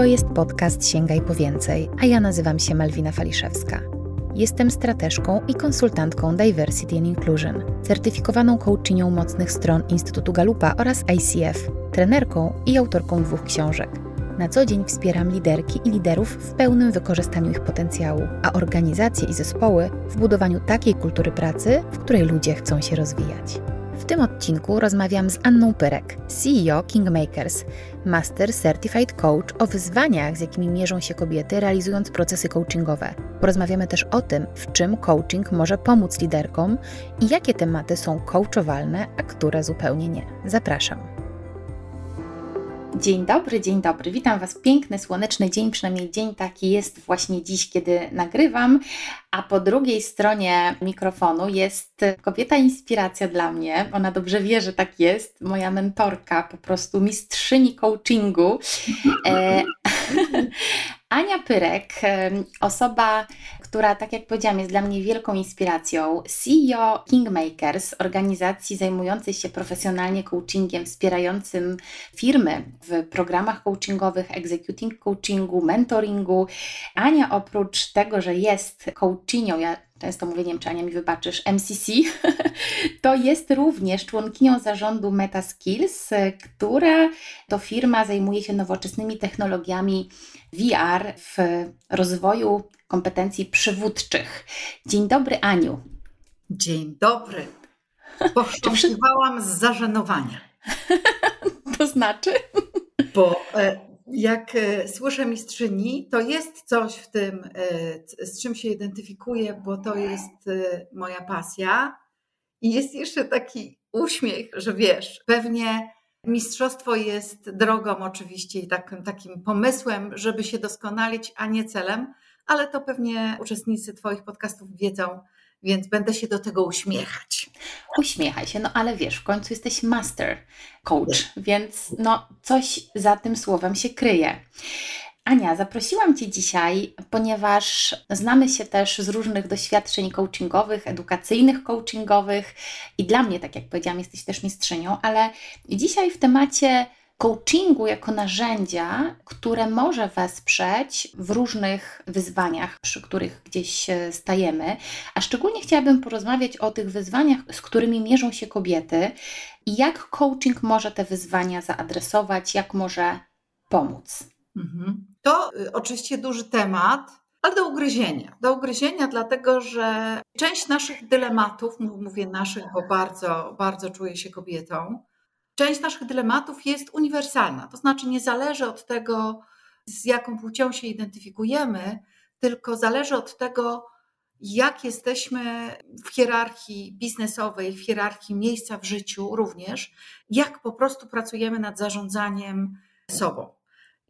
To jest podcast Sięgaj po więcej, a ja nazywam się Malwina Faliszewska. Jestem strateżką i konsultantką Diversity and Inclusion, certyfikowaną coachinią mocnych stron Instytutu Galupa oraz ICF, trenerką i autorką dwóch książek. Na co dzień wspieram liderki i liderów w pełnym wykorzystaniu ich potencjału, a organizacje i zespoły w budowaniu takiej kultury pracy, w której ludzie chcą się rozwijać. W tym odcinku rozmawiam z Anną Pyrek, CEO Kingmakers, Master Certified Coach o wyzwaniach, z jakimi mierzą się kobiety realizując procesy coachingowe. Porozmawiamy też o tym, w czym coaching może pomóc liderkom i jakie tematy są coachowalne, a które zupełnie nie. Zapraszam. Dzień dobry, dzień dobry. Witam Was. Piękny, słoneczny dzień, przynajmniej dzień taki jest właśnie dziś, kiedy nagrywam. A po drugiej stronie mikrofonu jest kobieta inspiracja dla mnie. Ona dobrze wie, że tak jest. Moja mentorka, po prostu mistrzyni coachingu. E, Ania Pyrek, osoba, która, tak jak powiedziałam, jest dla mnie wielką inspiracją, CEO Kingmakers, organizacji zajmującej się profesjonalnie coachingiem, wspierającym firmy w programach coachingowych, executing coachingu, mentoringu. Ania oprócz tego, że jest coachinią, ja często mówię, nie wiem, czy Ania mi wybaczysz, MCC, to jest również członkinią zarządu MetaSkills, która to firma zajmuje się nowoczesnymi technologiami VR w rozwoju kompetencji przywódczych. Dzień dobry, Aniu. Dzień dobry. Powstrzymywałam z zażenowania. to znaczy? Bo e, jak e, słyszę mistrzyni, to jest coś w tym, e, z czym się identyfikuję, bo to jest moja pasja. I jest jeszcze taki uśmiech, że wiesz, pewnie mistrzostwo jest drogą oczywiście i takim, takim pomysłem, żeby się doskonalić, a nie celem, ale to pewnie uczestnicy Twoich podcastów wiedzą, więc będę się do tego uśmiechać. Uśmiechaj się, no ale wiesz, w końcu jesteś master coach, więc no coś za tym słowem się kryje. Ania, zaprosiłam Cię dzisiaj, ponieważ znamy się też z różnych doświadczeń coachingowych, edukacyjnych coachingowych i dla mnie, tak jak powiedziałam, jesteś też mistrzynią, ale dzisiaj w temacie coachingu jako narzędzia, które może wesprzeć w różnych wyzwaniach, przy których gdzieś stajemy. A szczególnie chciałabym porozmawiać o tych wyzwaniach, z którymi mierzą się kobiety i jak coaching może te wyzwania zaadresować, jak może pomóc. Mhm. To y, oczywiście duży temat, ale do ugryzienia. Do ugryzienia, dlatego że część naszych dylematów, mówię naszych, bo bardzo, bardzo czuję się kobietą, część naszych dylematów jest uniwersalna. To znaczy, nie zależy od tego, z jaką płcią się identyfikujemy, tylko zależy od tego, jak jesteśmy w hierarchii biznesowej, w hierarchii miejsca w życiu również, jak po prostu pracujemy nad zarządzaniem sobą.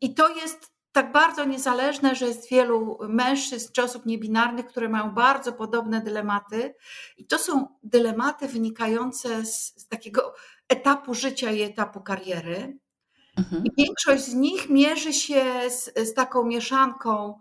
I to jest tak bardzo niezależne, że jest wielu mężczyzn czy osób niebinarnych, które mają bardzo podobne dylematy. I to są dylematy wynikające z, z takiego etapu życia i etapu kariery. Mhm. I większość z nich mierzy się z, z taką mieszanką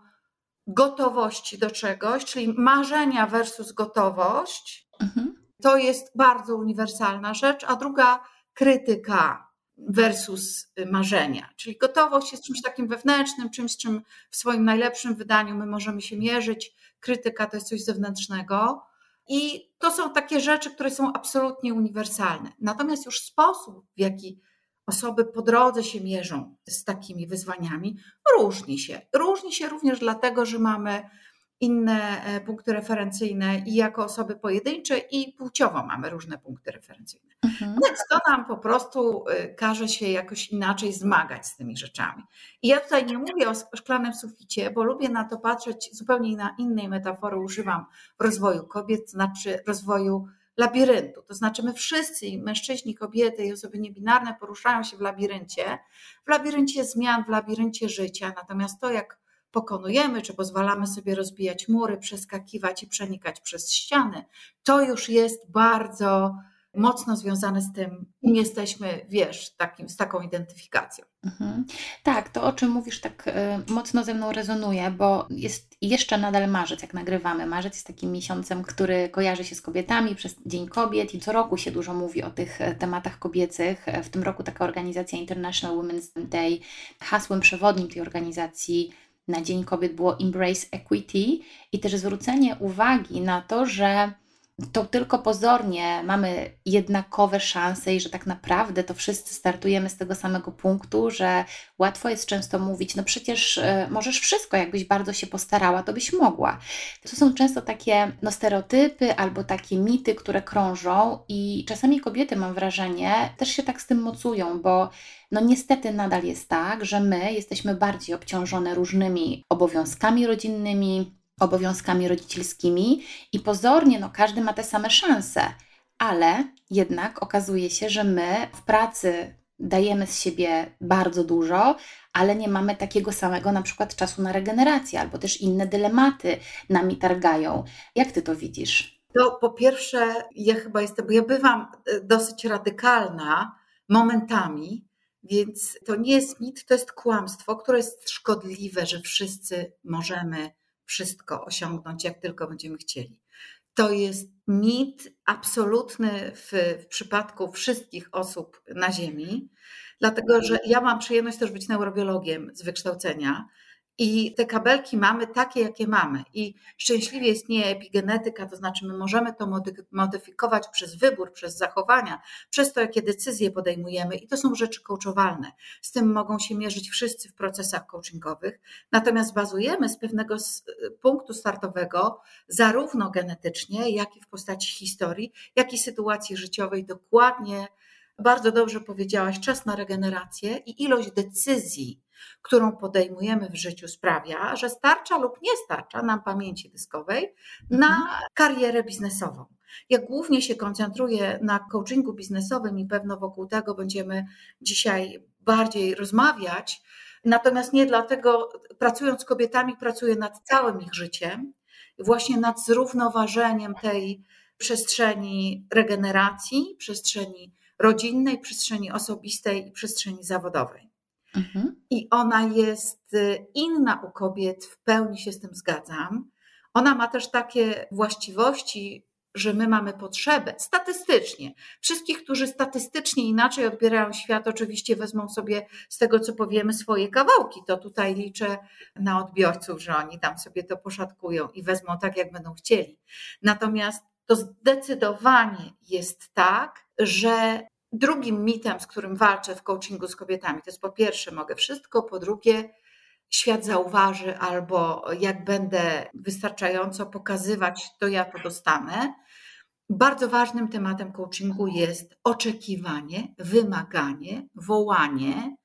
gotowości do czegoś, czyli marzenia versus gotowość. Mhm. To jest bardzo uniwersalna rzecz. A druga krytyka versus marzenia. Czyli gotowość jest czymś takim wewnętrznym, czymś, czym w swoim najlepszym wydaniu my możemy się mierzyć. Krytyka to jest coś zewnętrznego. I to są takie rzeczy, które są absolutnie uniwersalne. Natomiast już sposób, w jaki osoby po drodze się mierzą z takimi wyzwaniami, różni się. Różni się również dlatego, że mamy inne e, punkty referencyjne i jako osoby pojedyncze i płciowo mamy różne punkty referencyjne. Mhm. Więc to nam po prostu e, każe się jakoś inaczej zmagać z tymi rzeczami. I ja tutaj nie mówię o szklanym suficie, bo lubię na to patrzeć zupełnie na innej metafory używam w rozwoju kobiet, to znaczy rozwoju labiryntu. To znaczy my wszyscy, mężczyźni, kobiety i osoby niebinarne poruszają się w labiryncie, w labiryncie zmian, w labiryncie życia. Natomiast to, jak pokonujemy, czy pozwalamy sobie rozbijać mury, przeskakiwać i przenikać przez ściany, to już jest bardzo mocno związane z tym, kim jesteśmy, wiesz, takim, z taką identyfikacją. Mhm. Tak, to o czym mówisz tak y, mocno ze mną rezonuje, bo jest jeszcze nadal marzec, jak nagrywamy. Marzec jest takim miesiącem, który kojarzy się z kobietami przez Dzień Kobiet i co roku się dużo mówi o tych e, tematach kobiecych. E, w tym roku taka organizacja International Women's Day, hasłem przewodnim tej organizacji na Dzień Kobiet było Embrace Equity i też zwrócenie uwagi na to, że to tylko pozornie mamy jednakowe szanse i że tak naprawdę to wszyscy startujemy z tego samego punktu, że łatwo jest często mówić, no przecież e, możesz wszystko, jakbyś bardzo się postarała, to byś mogła. To są często takie no, stereotypy albo takie mity, które krążą i czasami kobiety, mam wrażenie, też się tak z tym mocują, bo no niestety nadal jest tak, że my jesteśmy bardziej obciążone różnymi obowiązkami rodzinnymi, obowiązkami rodzicielskimi i pozornie no, każdy ma te same szanse, ale jednak okazuje się, że my w pracy dajemy z siebie bardzo dużo, ale nie mamy takiego samego na przykład czasu na regenerację, albo też inne dylematy nami targają. Jak ty to widzisz? To po pierwsze, ja chyba jestem, bo ja bywam e, dosyć radykalna momentami, więc to nie jest mit, to jest kłamstwo, które jest szkodliwe, że wszyscy możemy wszystko osiągnąć, jak tylko będziemy chcieli. To jest mit absolutny w, w przypadku wszystkich osób na Ziemi, dlatego że ja mam przyjemność też być neurobiologiem z wykształcenia i te kabelki mamy takie, jakie mamy. I szczęśliwie istnieje epigenetyka, to znaczy my możemy to modyfikować przez wybór, przez zachowania, przez to, jakie decyzje podejmujemy. I to są rzeczy coachowalne. Z tym mogą się mierzyć wszyscy w procesach coachingowych. Natomiast bazujemy z pewnego punktu startowego, zarówno genetycznie, jak i w postaci historii, jak i sytuacji życiowej, dokładnie. Bardzo dobrze powiedziałaś, czas na regenerację i ilość decyzji, którą podejmujemy w życiu, sprawia, że starcza lub nie starcza nam pamięci dyskowej na mhm. karierę biznesową. Ja głównie się koncentruję na coachingu biznesowym i pewno wokół tego będziemy dzisiaj bardziej rozmawiać. Natomiast nie dlatego, pracując z kobietami, pracuję nad całym ich życiem, właśnie nad zrównoważeniem tej przestrzeni regeneracji, przestrzeni rodzinnej, przestrzeni osobistej i przestrzeni zawodowej. Mhm. I ona jest y, inna u kobiet, w pełni się z tym zgadzam. Ona ma też takie właściwości, że my mamy potrzebę statystycznie. Wszystkich, którzy statystycznie inaczej odbierają świat, oczywiście wezmą sobie z tego, co powiemy, swoje kawałki. To tutaj liczę na odbiorców, że oni tam sobie to poszatkują i wezmą tak, jak będą chcieli. Natomiast to zdecydowanie jest tak, że Drugim mitem, z którym walczę w coachingu z kobietami, to jest po pierwsze, mogę wszystko, po drugie, świat zauważy, albo jak będę wystarczająco pokazywać, to ja to dostanę. Bardzo ważnym tematem coachingu jest oczekiwanie, wymaganie, wołanie,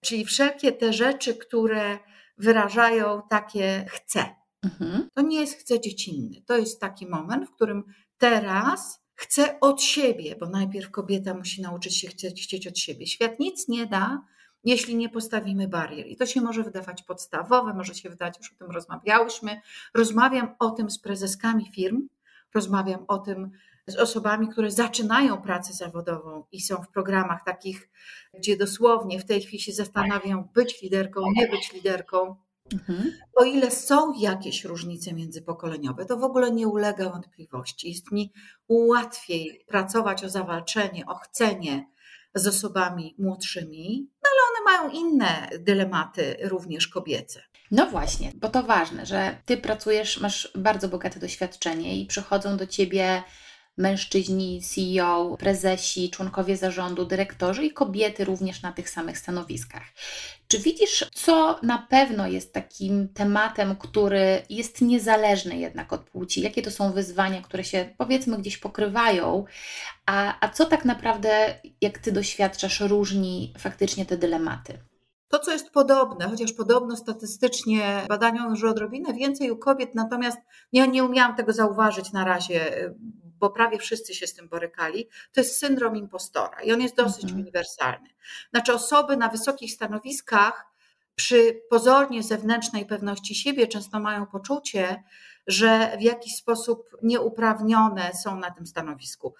czyli wszelkie te rzeczy, które wyrażają takie chcę. Mhm. To nie jest chcę dziecinny. To jest taki moment, w którym teraz chce od siebie, bo najpierw kobieta musi nauczyć się chcieć, chcieć od siebie. Świat nic nie da, jeśli nie postawimy barier. I to się może wydawać podstawowe, może się wydać, już o tym rozmawiałyśmy. Rozmawiam o tym z prezeskami firm, rozmawiam o tym z osobami, które zaczynają pracę zawodową i są w programach takich, gdzie dosłownie w tej chwili się zastanawiają, być liderką, nie być liderką. Mhm. O ile są jakieś różnice międzypokoleniowe, to w ogóle nie ulega wątpliwości. Jest mi łatwiej pracować o zawalczenie, o chcenie z osobami młodszymi, no ale one mają inne dylematy, również kobiece. No właśnie, bo to ważne, że ty pracujesz, masz bardzo bogate doświadczenie i przychodzą do ciebie mężczyźni, CEO, prezesi, członkowie zarządu, dyrektorzy i kobiety również na tych samych stanowiskach. Czy widzisz, co na pewno jest takim tematem, który jest niezależny jednak od płci? Jakie to są wyzwania, które się powiedzmy gdzieś pokrywają, a, a co tak naprawdę, jak ty doświadczasz, różni faktycznie te dylematy? To, co jest podobne, chociaż podobno statystycznie badaniom, że odrobinę więcej u kobiet, natomiast ja nie umiałam tego zauważyć na razie, bo prawie wszyscy się z tym borykali, to jest syndrom impostora i on jest dosyć mhm. uniwersalny. Znaczy osoby na wysokich stanowiskach przy pozornie zewnętrznej pewności siebie często mają poczucie, że w jakiś sposób nieuprawnione są na tym stanowisku.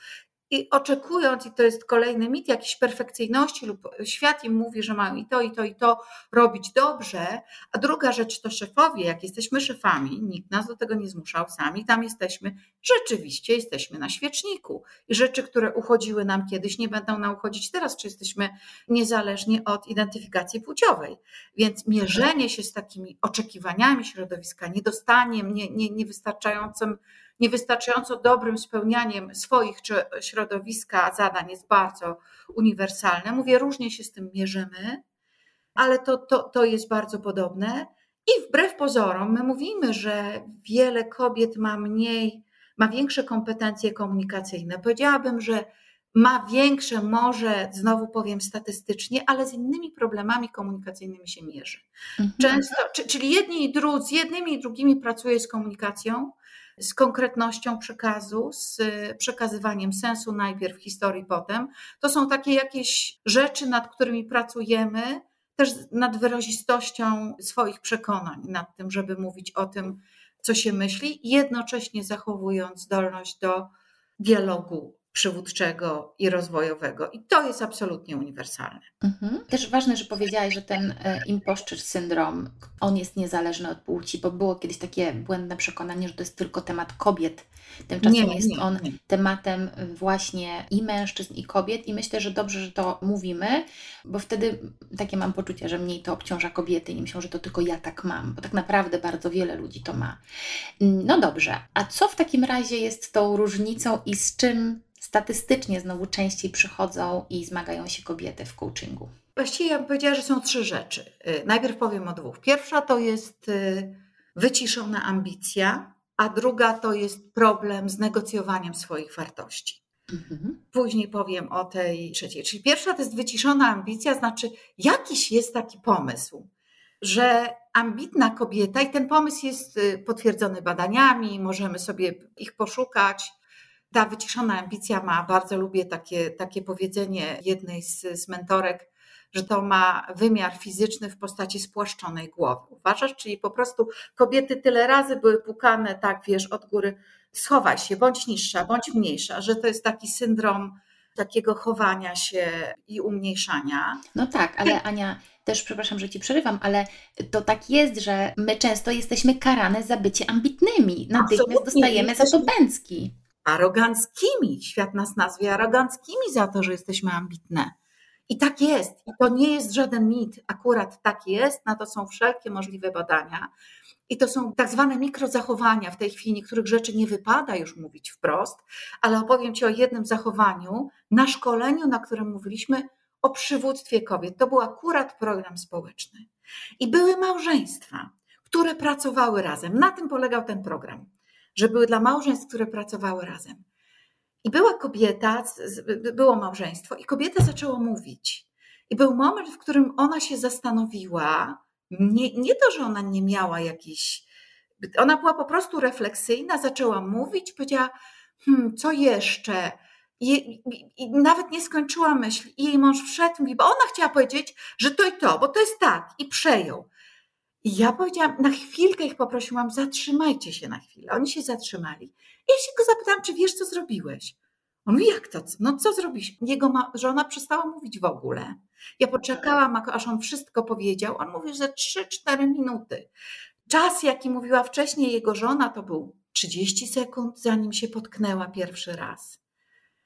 I oczekując, i to jest kolejny mit jakiejś perfekcyjności, lub świat im mówi, że mają i to, i to, i to robić dobrze. A druga rzecz to szefowie, jak jesteśmy szefami, nikt nas do tego nie zmuszał, sami tam jesteśmy, rzeczywiście jesteśmy na świeczniku. I rzeczy, które uchodziły nam kiedyś, nie będą nam uchodzić teraz, czy jesteśmy niezależni od identyfikacji płciowej. Więc mierzenie się z takimi oczekiwaniami środowiska, niedostaniem, nie, nie, niewystarczającym niewystarczająco dobrym spełnianiem swoich czy środowiska zadań jest bardzo uniwersalne. Mówię, różnie się z tym mierzymy, ale to, to, to jest bardzo podobne. I wbrew pozorom, my mówimy, że wiele kobiet ma mniej, ma większe kompetencje komunikacyjne. Powiedziałabym, że ma większe, może znowu powiem statystycznie, ale z innymi problemami komunikacyjnymi się mierzy. Mhm. Często, czyli jedni i drudzy, z jednymi i drugimi pracuje z komunikacją, z konkretnością przekazu, z przekazywaniem sensu najpierw, historii potem. To są takie jakieś rzeczy, nad którymi pracujemy, też nad wyrazistością swoich przekonań, nad tym, żeby mówić o tym, co się myśli, jednocześnie zachowując zdolność do dialogu przywódczego i rozwojowego. I to jest absolutnie uniwersalne. Mhm. Też ważne, że powiedziałaś, że ten e, imposter syndrom, on jest niezależny od płci, bo było kiedyś takie błędne przekonanie, że to jest tylko temat kobiet. Tymczasem nie, jest nie, on nie. tematem właśnie i mężczyzn, i kobiet. I myślę, że dobrze, że to mówimy, bo wtedy takie mam poczucie, że mniej to obciąża kobiety i myślą, że to tylko ja tak mam, bo tak naprawdę bardzo wiele ludzi to ma. No dobrze, a co w takim razie jest tą różnicą i z czym statystycznie znowu częściej przychodzą i zmagają się kobiety w coachingu? Właściwie ja bym powiedziała, że są trzy rzeczy. Y, najpierw powiem o dwóch. Pierwsza to jest y, wyciszona ambicja, a druga to jest problem z negocjowaniem swoich wartości. Mhm. Później powiem o tej trzeciej. Czyli pierwsza to jest wyciszona ambicja, znaczy jakiś jest taki pomysł, że ambitna kobieta, i ten pomysł jest y, potwierdzony badaniami, możemy sobie ich poszukać, ta wyciszona ambicja ma, bardzo lubię takie, takie powiedzenie jednej z, z mentorek, że to ma wymiar fizyczny w postaci spłaszczonej głowy. Uważasz? Czyli po prostu kobiety tyle razy były pukane, tak wiesz, od góry, schowaj się, bądź niższa, bądź mniejsza, że to jest taki syndrom takiego chowania się i umniejszania. No tak, ale Ania, też przepraszam, że ci przerywam, ale to tak jest, że my często jesteśmy karane za bycie ambitnymi. Natychmiast Absolutnie. dostajemy za to pędzki aroganckimi. Świat nas nazwie aroganckimi za to, że jesteśmy ambitne. I tak jest. I to nie jest żaden mit. Akurat tak jest. Na to są wszelkie możliwe badania. I to są tak zwane mikrozachowania. W tej chwili niektórych rzeczy nie wypada już mówić wprost, ale opowiem Ci o jednym zachowaniu na szkoleniu, na którym mówiliśmy o przywództwie kobiet. To był akurat program społeczny. I były małżeństwa, które pracowały razem. Na tym polegał ten program że były dla małżeństw, które pracowały razem. I była kobieta, było małżeństwo, i kobieta zaczęła mówić. I był moment, w którym ona się zastanowiła, nie, nie to, że ona nie miała jakiejś, ona była po prostu refleksyjna, zaczęła mówić, powiedziała, hmm, co jeszcze? I, I, nawet nie skończyła myśli. I jej mąż wszedł, mówi, bo ona chciała powiedzieć, że to i to, bo to jest tak, i przejął. I ja powiedziałam, na chwilkę ich poprosiłam, zatrzymajcie się na chwilę. Oni się zatrzymali. I ja się go zapytałam, czy wiesz, co zrobiłeś? On mówi, jak to? No co zrobisz? Jego ma, żona przestała mówić w ogóle. Ja poczekałam, aż on wszystko powiedział. On mówił, że 3-4 minuty. Czas, jaki mówiła wcześniej jego żona, to był 30 sekund, zanim się potknęła pierwszy raz.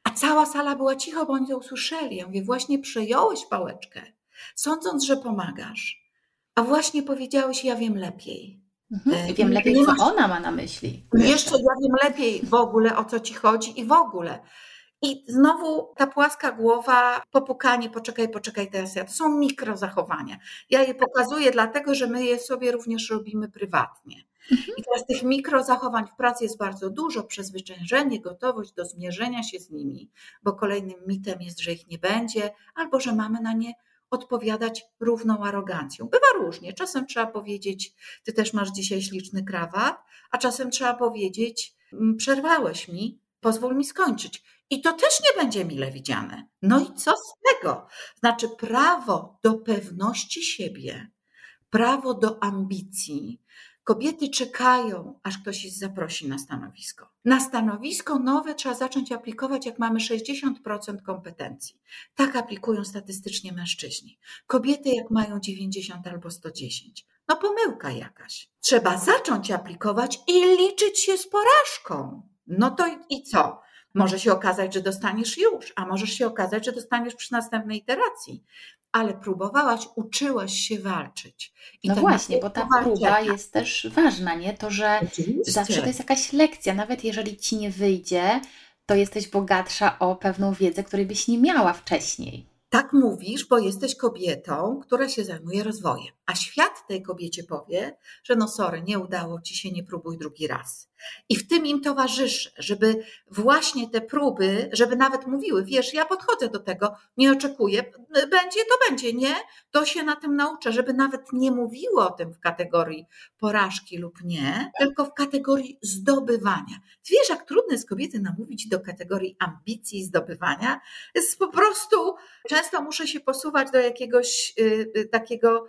A cała sala była cicho, bo oni to usłyszeli. Ja mówię, właśnie przejąłeś pałeczkę, sądząc, że pomagasz a właśnie powiedziałeś, ja wiem lepiej. Mhm. Wiem lepiej, co ona ma na myśli. Jeszcze ja wiem lepiej w ogóle, o co ci chodzi i w ogóle. I znowu ta płaska głowa, popukanie, poczekaj, poczekaj, teraz ja. To są mikrozachowania. Ja je pokazuję dlatego, że my je sobie również robimy prywatnie. Mhm. I teraz tych mikrozachowań w pracy jest bardzo dużo, przezwyciężenie, gotowość do zmierzenia się z nimi, bo kolejnym mitem jest, że ich nie będzie, albo że mamy na nie odpowiadać równą arogancją. Bywa różnie. Czasem trzeba powiedzieć, ty też masz dzisiaj śliczny krawat, a czasem trzeba powiedzieć, przerwałeś mi, pozwól mi skończyć. I to też nie będzie mile widziane. No i co z tego? Znaczy, prawo do pewności siebie, prawo do ambicji, Kobiety czekają, aż ktoś ich zaprosi na stanowisko. Na stanowisko nowe trzeba zacząć aplikować, jak mamy 60% kompetencji. Tak aplikują statystycznie mężczyźni. Kobiety, jak mają 90 albo 110. No pomyłka jakaś. Trzeba zacząć aplikować i liczyć się z porażką. No to i co? Może się okazać, że dostaniesz już, a możesz się okazać, że dostaniesz przy następnej iteracji. Ale próbowałaś, uczyłaś się walczyć. I no właśnie, bo ta próba jest też ważna, nie? To, że Oczywiście. zawsze to jest jakaś lekcja, nawet jeżeli ci nie wyjdzie, to jesteś bogatsza o pewną wiedzę, której byś nie miała wcześniej. Tak mówisz, bo jesteś kobietą, która się zajmuje rozwojem. A świat tej kobiecie powie, że no sorry, nie udało ci się, nie próbuj drugi raz. I w tym im towarzyszy, żeby właśnie te próby, żeby nawet mówiły, wiesz, ja podchodzę do tego, nie oczekuję, będzie, to będzie, nie, to się na tym nauczę, żeby nawet nie mówiło o tym w kategorii porażki lub nie, tylko w kategorii zdobywania. Wiesz, jak trudno jest kobiety namówić do kategorii ambicji zdobywania, jest po prostu, często muszę się posuwać do jakiegoś y, takiego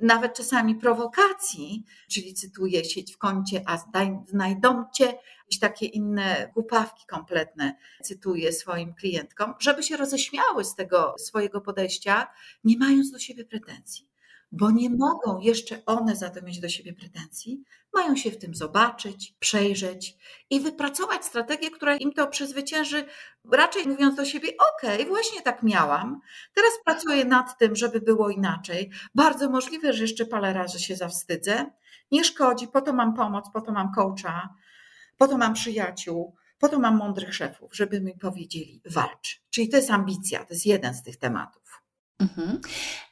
nawet czasami prowokacji, czyli cytuję sieć w kącie, a znajdomcie jakieś takie inne głupawki kompletne, cytuję swoim klientkom, żeby się roześmiały z tego swojego podejścia, nie mając do siebie pretensji bo nie mogą jeszcze one za to mieć do siebie pretensji, mają się w tym zobaczyć, przejrzeć i wypracować strategię, która im to przezwycięży, raczej mówiąc do siebie: OK, właśnie tak miałam, teraz pracuję nad tym, żeby było inaczej. Bardzo możliwe, że jeszcze parę razy się zawstydzę. Nie szkodzi, po to mam pomoc, po to mam coacha, po to mam przyjaciół. Po to mam mądrych szefów, żeby mi powiedzieli walcz. Czyli to jest ambicja, to jest jeden z tych tematów. Mhm.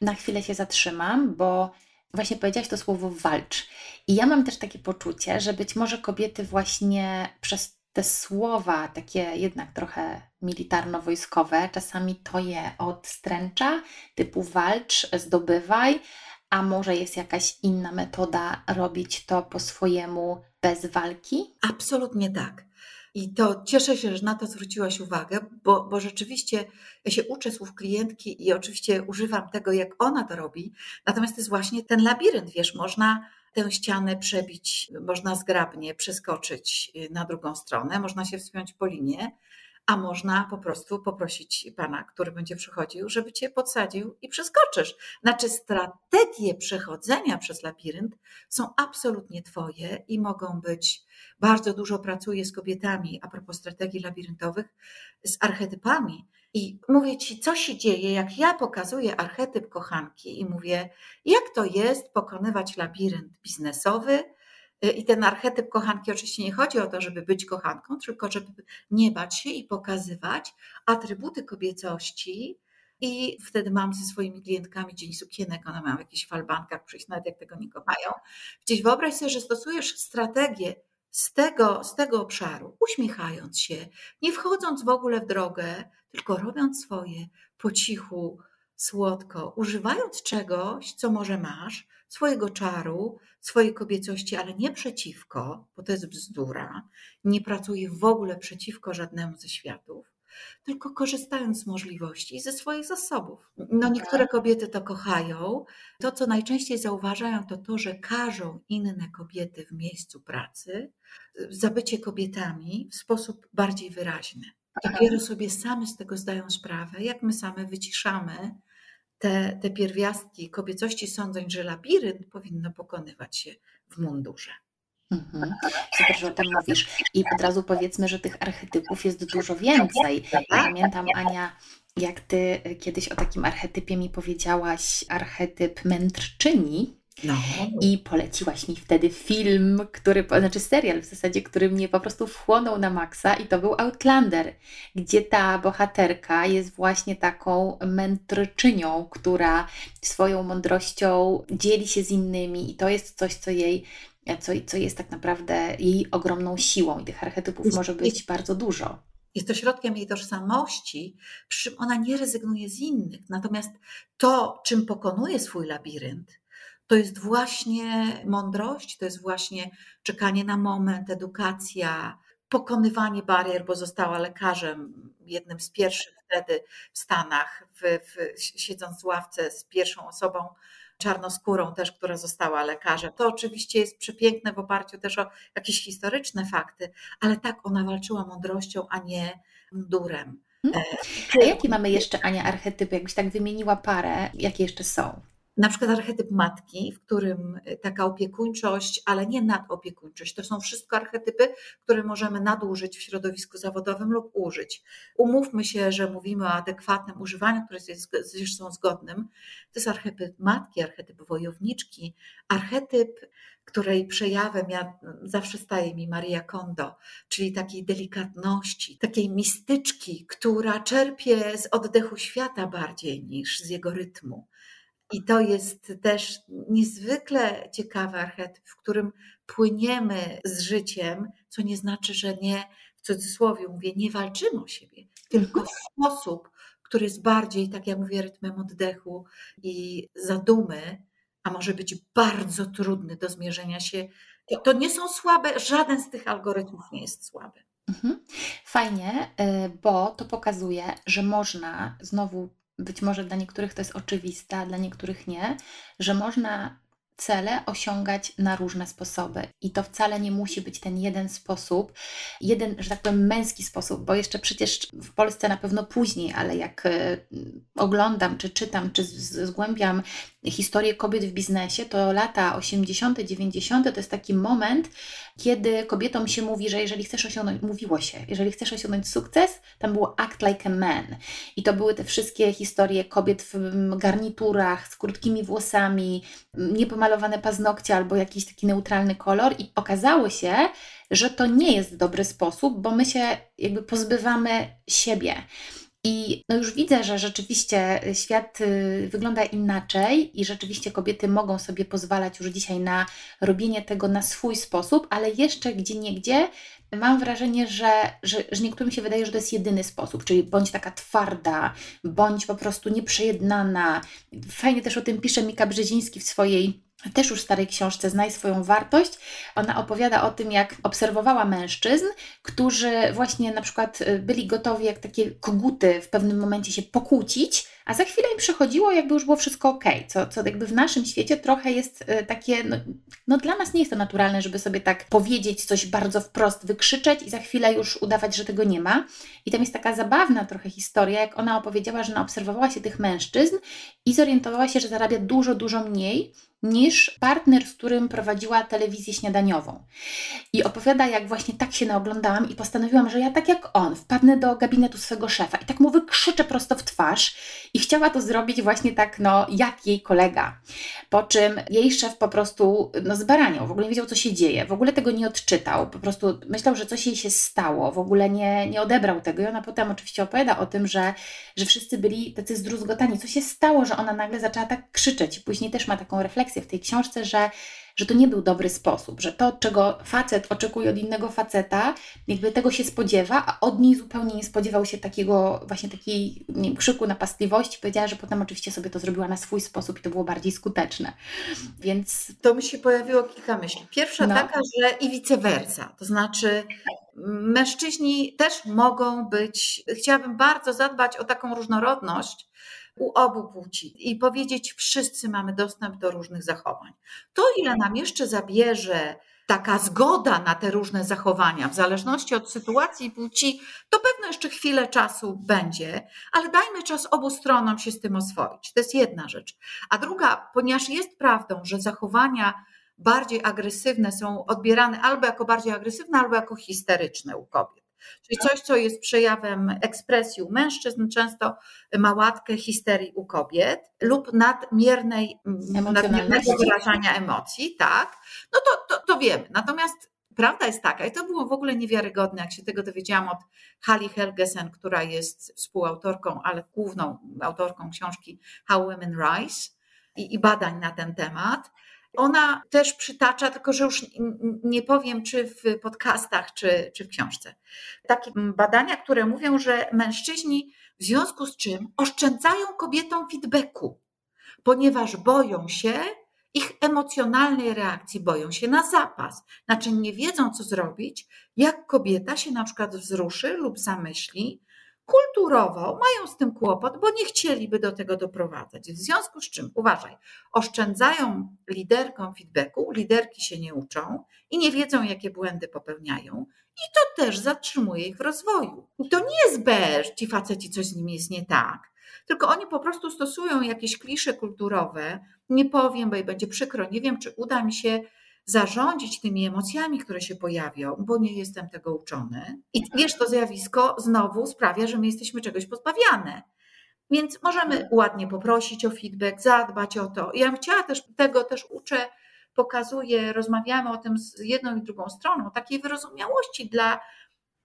Na chwilę się zatrzymam, bo właśnie powiedziałaś to słowo walcz. I ja mam też takie poczucie, że być może kobiety właśnie przez te słowa, takie jednak trochę militarno-wojskowe, czasami to je odstręcza, typu walcz, zdobywaj, a może jest jakaś inna metoda robić to po swojemu bez walki? Absolutnie tak. I to cieszę się, że na to zwróciłaś uwagę, bo, bo rzeczywiście ja się uczę słów klientki i oczywiście używam tego, jak ona to robi. Natomiast to jest właśnie ten labirynt, wiesz, można tę ścianę przebić, można zgrabnie przeskoczyć y, na drugą stronę, można się wspiąć po linie, a można po prostu poprosić pana, który będzie przychodził, żeby cię podsadził i przeskoczysz. Znaczy, strategie przechodzenia przez labirynt są absolutnie twoje i mogą być. Bardzo dużo pracuję z kobietami a propos strategii labiryntowych, z archetypami. I mówię ci, co się dzieje, jak ja pokazuję archetyp kochanki i mówię, jak to jest pokonywać labirynt biznesowy, I ten archetyp kochanki oczywiście nie chodzi o to, żeby być kochanką, tylko żeby nie bać się i pokazywać atrybuty kobiecości. I wtedy mam ze swoimi klientkami dzień sukienek, one mają w jakichś falbankach, przyjść nawet jak tego nie kochają. Gdzieś wyobraź sobie, że stosujesz strategię z tego, z tego obszaru, uśmiechając się, nie wchodząc w ogóle w drogę, tylko robiąc swoje po cichu, słodko, używając czegoś, co może masz, swojego czaru, swojej kobiecości, ale nie przeciwko, bo to jest bzdura. Nie pracuję w ogóle przeciwko żadnemu ze światów, tylko korzystając z możliwości i ze swoich zasobów. No niektóre kobiety to kochają. To, co najczęściej zauważają, to to, że każą inne kobiety w miejscu pracy za bycie kobietami w sposób bardziej wyraźny. Dopiero sobie same z tego zdają sprawę, jak my same wyciszamy te, te pierwiastki kobiecości, sądząc, że labirynt powinno pokonywać się w mundurze. Mhm. Super, że o tym mówisz. I od razu powiedzmy, że tych archetypów jest dużo więcej. Ja pamiętam, Ania, jak ty kiedyś o takim archetypie mi powiedziałaś, archetyp mędrczyni. No. I poleciłaś mi wtedy film, który, znaczy serial w zasadzie, który mnie po prostu wchłonął na maksa i to był Outlander, gdzie ta bohaterka jest właśnie taką mędrczynią, która swoją mądrością dzieli się z innymi i to jest coś, co jej, co, co jest tak naprawdę jej ogromną siłą i tych archetypów jest, może być jest, bardzo dużo. Jest to środkiem jej tożsamości, przy czym ona nie rezygnuje z innych. Natomiast to, czym pokonuje swój labirynt, to jest właśnie mądrość, to jest właśnie czekanie na moment, edukacja, pokonywanie barier, bo została lekarzem, jednym z pierwszych wtedy w Stanach, w, w, siedząc w ławce z pierwszą osobą czarnoskórą też, która została lekarzem. To oczywiście jest przepiękne w oparciu też o jakieś historyczne fakty, ale tak ona walczyła mądrością, a nie mundurem. Hmm. A jakie mamy jeszcze, Ania, archetypy? Jakbyś tak wymieniła parę, jakie jeszcze są? Na przykład archetyp matki, w którym y, taka opiekuńczość, ale nie nadopiekuńczość, to są wszystko archetypy, które możemy nadużyć w środowisku zawodowym lub użyć. Umówmy się, że mówimy o adekwatnym używaniu, które jest zresztą zgodnym. To jest archetyp matki, archetyp wojowniczki, archetyp, której przejawem ja zawsze staje mi Maria Kondo, czyli takiej delikatności, takiej mistyczki, która czerpie z oddechu świata bardziej niż z jego rytmu i to jest też niezwykle ciekawy archetyp, w którym płyniemy z życiem, co nie znaczy, że nie, w cudzysłowie mówię, nie walczymy o siebie, tylko w sposób, który jest bardziej, tak jak mówię, rytmem oddechu i zadumy, a może być bardzo trudny do zmierzenia się. To nie są słabe, żaden z tych algorytmów nie jest słaby. Mhm. Fajnie, y, bo to pokazuje, że można znowu być może dla niektórych to jest oczywiste, a dla niektórych nie, że można cele osiągać na różne sposoby. I to wcale nie musi być ten jeden sposób, jeden, że tak powiem, męski sposób, bo jeszcze przecież w Polsce na pewno później, ale jak e, oglądam, czy czytam, czy zgłębiam historię kobiet w biznesie, to lata 80., 90. to jest taki moment, kiedy kobietom się mówi, że jeżeli chcesz osiągnąć, mówiło się, jeżeli chcesz osiągnąć sukces, tam było act like a man. I to były te wszystkie historie kobiet w garniturach, z krótkimi włosami, niepomalowane paznokcie albo jakiś taki neutralny kolor i okazało się, że to nie jest dobry sposób, bo my się jakby pozbywamy siebie. I no już widzę, że rzeczywiście świat y, wygląda inaczej i rzeczywiście kobiety mogą sobie pozwalać już dzisiaj na robienie tego na swój sposób, ale jeszcze gdzie niegdzie mam wrażenie, że, że, że niektórym się wydaje, że to jest jedyny sposób, czyli bądź taka twarda, bądź po prostu nieprzejednana. Fajnie też o tym pisze Mika Brzeziński w swojej też już starej książce Znaj swoją wartość. Ona opowiada o tym, jak obserwowała mężczyzn, którzy właśnie na przykład y, byli gotowi jak takie koguty w pewnym momencie się pokłócić, a za chwilę im przychodziło, jakby już było wszystko ok, co, co jakby w naszym świecie trochę jest y, takie, no, no dla nas nie jest to naturalne, żeby sobie tak powiedzieć coś bardzo wprost, wykrzyczeć i za chwilę już udawać, że tego nie ma. I tam jest taka zabawna trochę historia, jak ona opowiedziała, że ona obserwowała się tych mężczyzn i zorientowała się, że zarabia dużo, dużo mniej niż partner, z którym prowadziła telewizję śniadaniową. I opowiada, jak właśnie tak się naoglądałam i postanowiłam, że ja tak jak on wpadnę do gabinetu swego szefa i tak mu wykrzyczę prosto w twarz. I chciała to zrobić właśnie tak, no, jak jej kolega. Po czym jej szef po prostu, no, zbaraniał, w ogóle nie wiedział, co się dzieje, w ogóle tego nie odczytał, po prostu myślał, że coś jej się stało, w ogóle nie, nie odebrał tego. I ona potem oczywiście opowiada o tym, że, że wszyscy byli tacy zdruzgotani, co się stało, że ona nagle zaczęła tak krzyczeć. Później też ma taką refleksję w tej książce, że że to nie był dobry sposób, że to, czego facet oczekuje od innego faceta, jakby tego się spodziewa, a od niej zupełnie nie spodziewał się takiego, właśnie takiej nie wiem, krzyku napastliwości. Powiedziała, że potem oczywiście sobie to zrobiła na swój sposób i to było bardziej skuteczne. Więc. To mi się pojawiło kilka myśli. Pierwsza no. taka, że i vice versa, to znaczy mężczyźni też mogą być, chciałabym bardzo zadbać o taką różnorodność, u obu płci i powiedzieć, wszyscy mamy dostęp do różnych zachowań. To, ile nam jeszcze zabierze taka zgoda na te różne zachowania, w zależności od sytuacji płci, to pewno jeszcze chwilę czasu będzie, ale dajmy czas obu stronom się z tym oswoić. To jest jedna rzecz. A druga, ponieważ jest prawdą, że zachowania bardziej agresywne są odbierane albo jako bardziej agresywne, albo jako histeryczne u kobiet. Czyli coś, co jest przejawem ekspresji u mężczyzn, często ma łatkę histerii u kobiet lub nadmiernej, nadmiernego wyrażania emocji, tak, no to, to, to wiemy. Natomiast prawda jest taka, i to było w ogóle niewiarygodne, jak się tego dowiedziałam od Hali Helgesen, która jest współautorką, ale główną autorką książki How Women Rise i, i badań na ten temat, ona też przytacza, tylko że już nie powiem, czy w podcastach, czy, czy w książce. Takie badania, które mówią, że mężczyźni w związku z czym oszczędzają kobietom feedbacku, ponieważ boją się ich emocjonalnej reakcji, boją się na zapas. Znaczy nie wiedzą, co zrobić, jak kobieta się na przykład wzruszy lub zamyśli, kulturowo mają z tym kłopot, bo nie chcieliby do tego doprowadzać. W związku z czym, uważaj, oszczędzają liderkom feedbacku, liderki się nie uczą i nie wiedzą, jakie błędy popełniają, i to też zatrzymuje ich w rozwoju. I to nie jest B, ci faceci, coś z nimi jest nie tak, tylko oni po prostu stosują jakieś klisze kulturowe. Nie powiem, bo i będzie przykro, nie wiem, czy uda mi się zarządzić tymi emocjami, które się pojawią, bo nie jestem tego uczony. I wiesz, to zjawisko znowu sprawia, że my jesteśmy czegoś pozbawiane. Więc możemy ładnie poprosić o feedback, zadbać o to. Ja bym chciała też, tego też uczę, pokazuję, rozmawiamy o tym z jedną i drugą stroną, takiej wyrozumiałości dla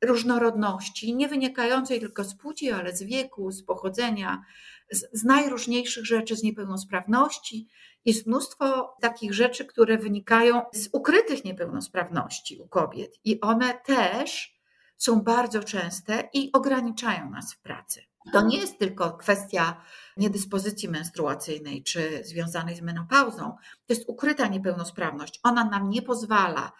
różnorodności, nie wynikającej tylko z płci, ale z wieku, z pochodzenia, z, z najróżniejszych rzeczy, z niepełnosprawności. Jest mnóstwo takich rzeczy, które wynikają z ukrytych niepełnosprawności u kobiet, i one też są bardzo częste i ograniczają nas w pracy. To nie jest tylko kwestia niedyspozycji menstruacyjnej czy związanej z menopauzą. To jest ukryta niepełnosprawność. Ona nam nie pozwala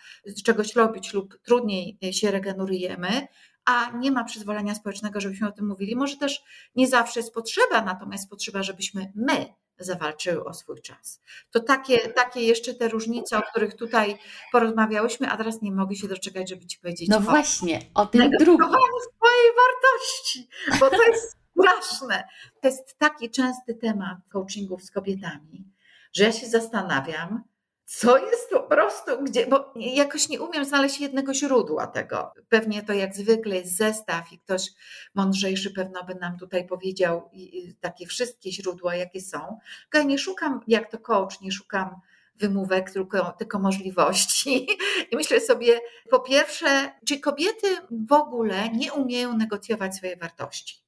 czegoś robić lub trudniej się regenerujemy, a nie ma przyzwolenia społecznego, żebyśmy o tym mówili. Może też nie zawsze jest potrzeba, natomiast potrzeba, żebyśmy my zawalczyły o swój czas. To takie, takie jeszcze te różnice, o których tutaj porozmawiałyśmy, a teraz nie mogę się doczekać, żeby Ci powiedzieć. No o właśnie, o tym drugim. swojej wartości, bo to jest straszne. To jest taki częsty temat coachingów z kobietami, że ja się zastanawiam, co jest po prostu, gdzie, bo jakoś nie umiem znaleźć jednego źródła tego. Pewnie to jak zwykle jest zestaw i ktoś mądrzejszy pewno by nam tutaj powiedział takie wszystkie źródła, jakie są. Ja nie szukam, jak to coach, nie szukam wymówek, tylko, tylko możliwości. I myślę sobie, po pierwsze, czy kobiety w ogóle nie umieją negocjować swojej wartości?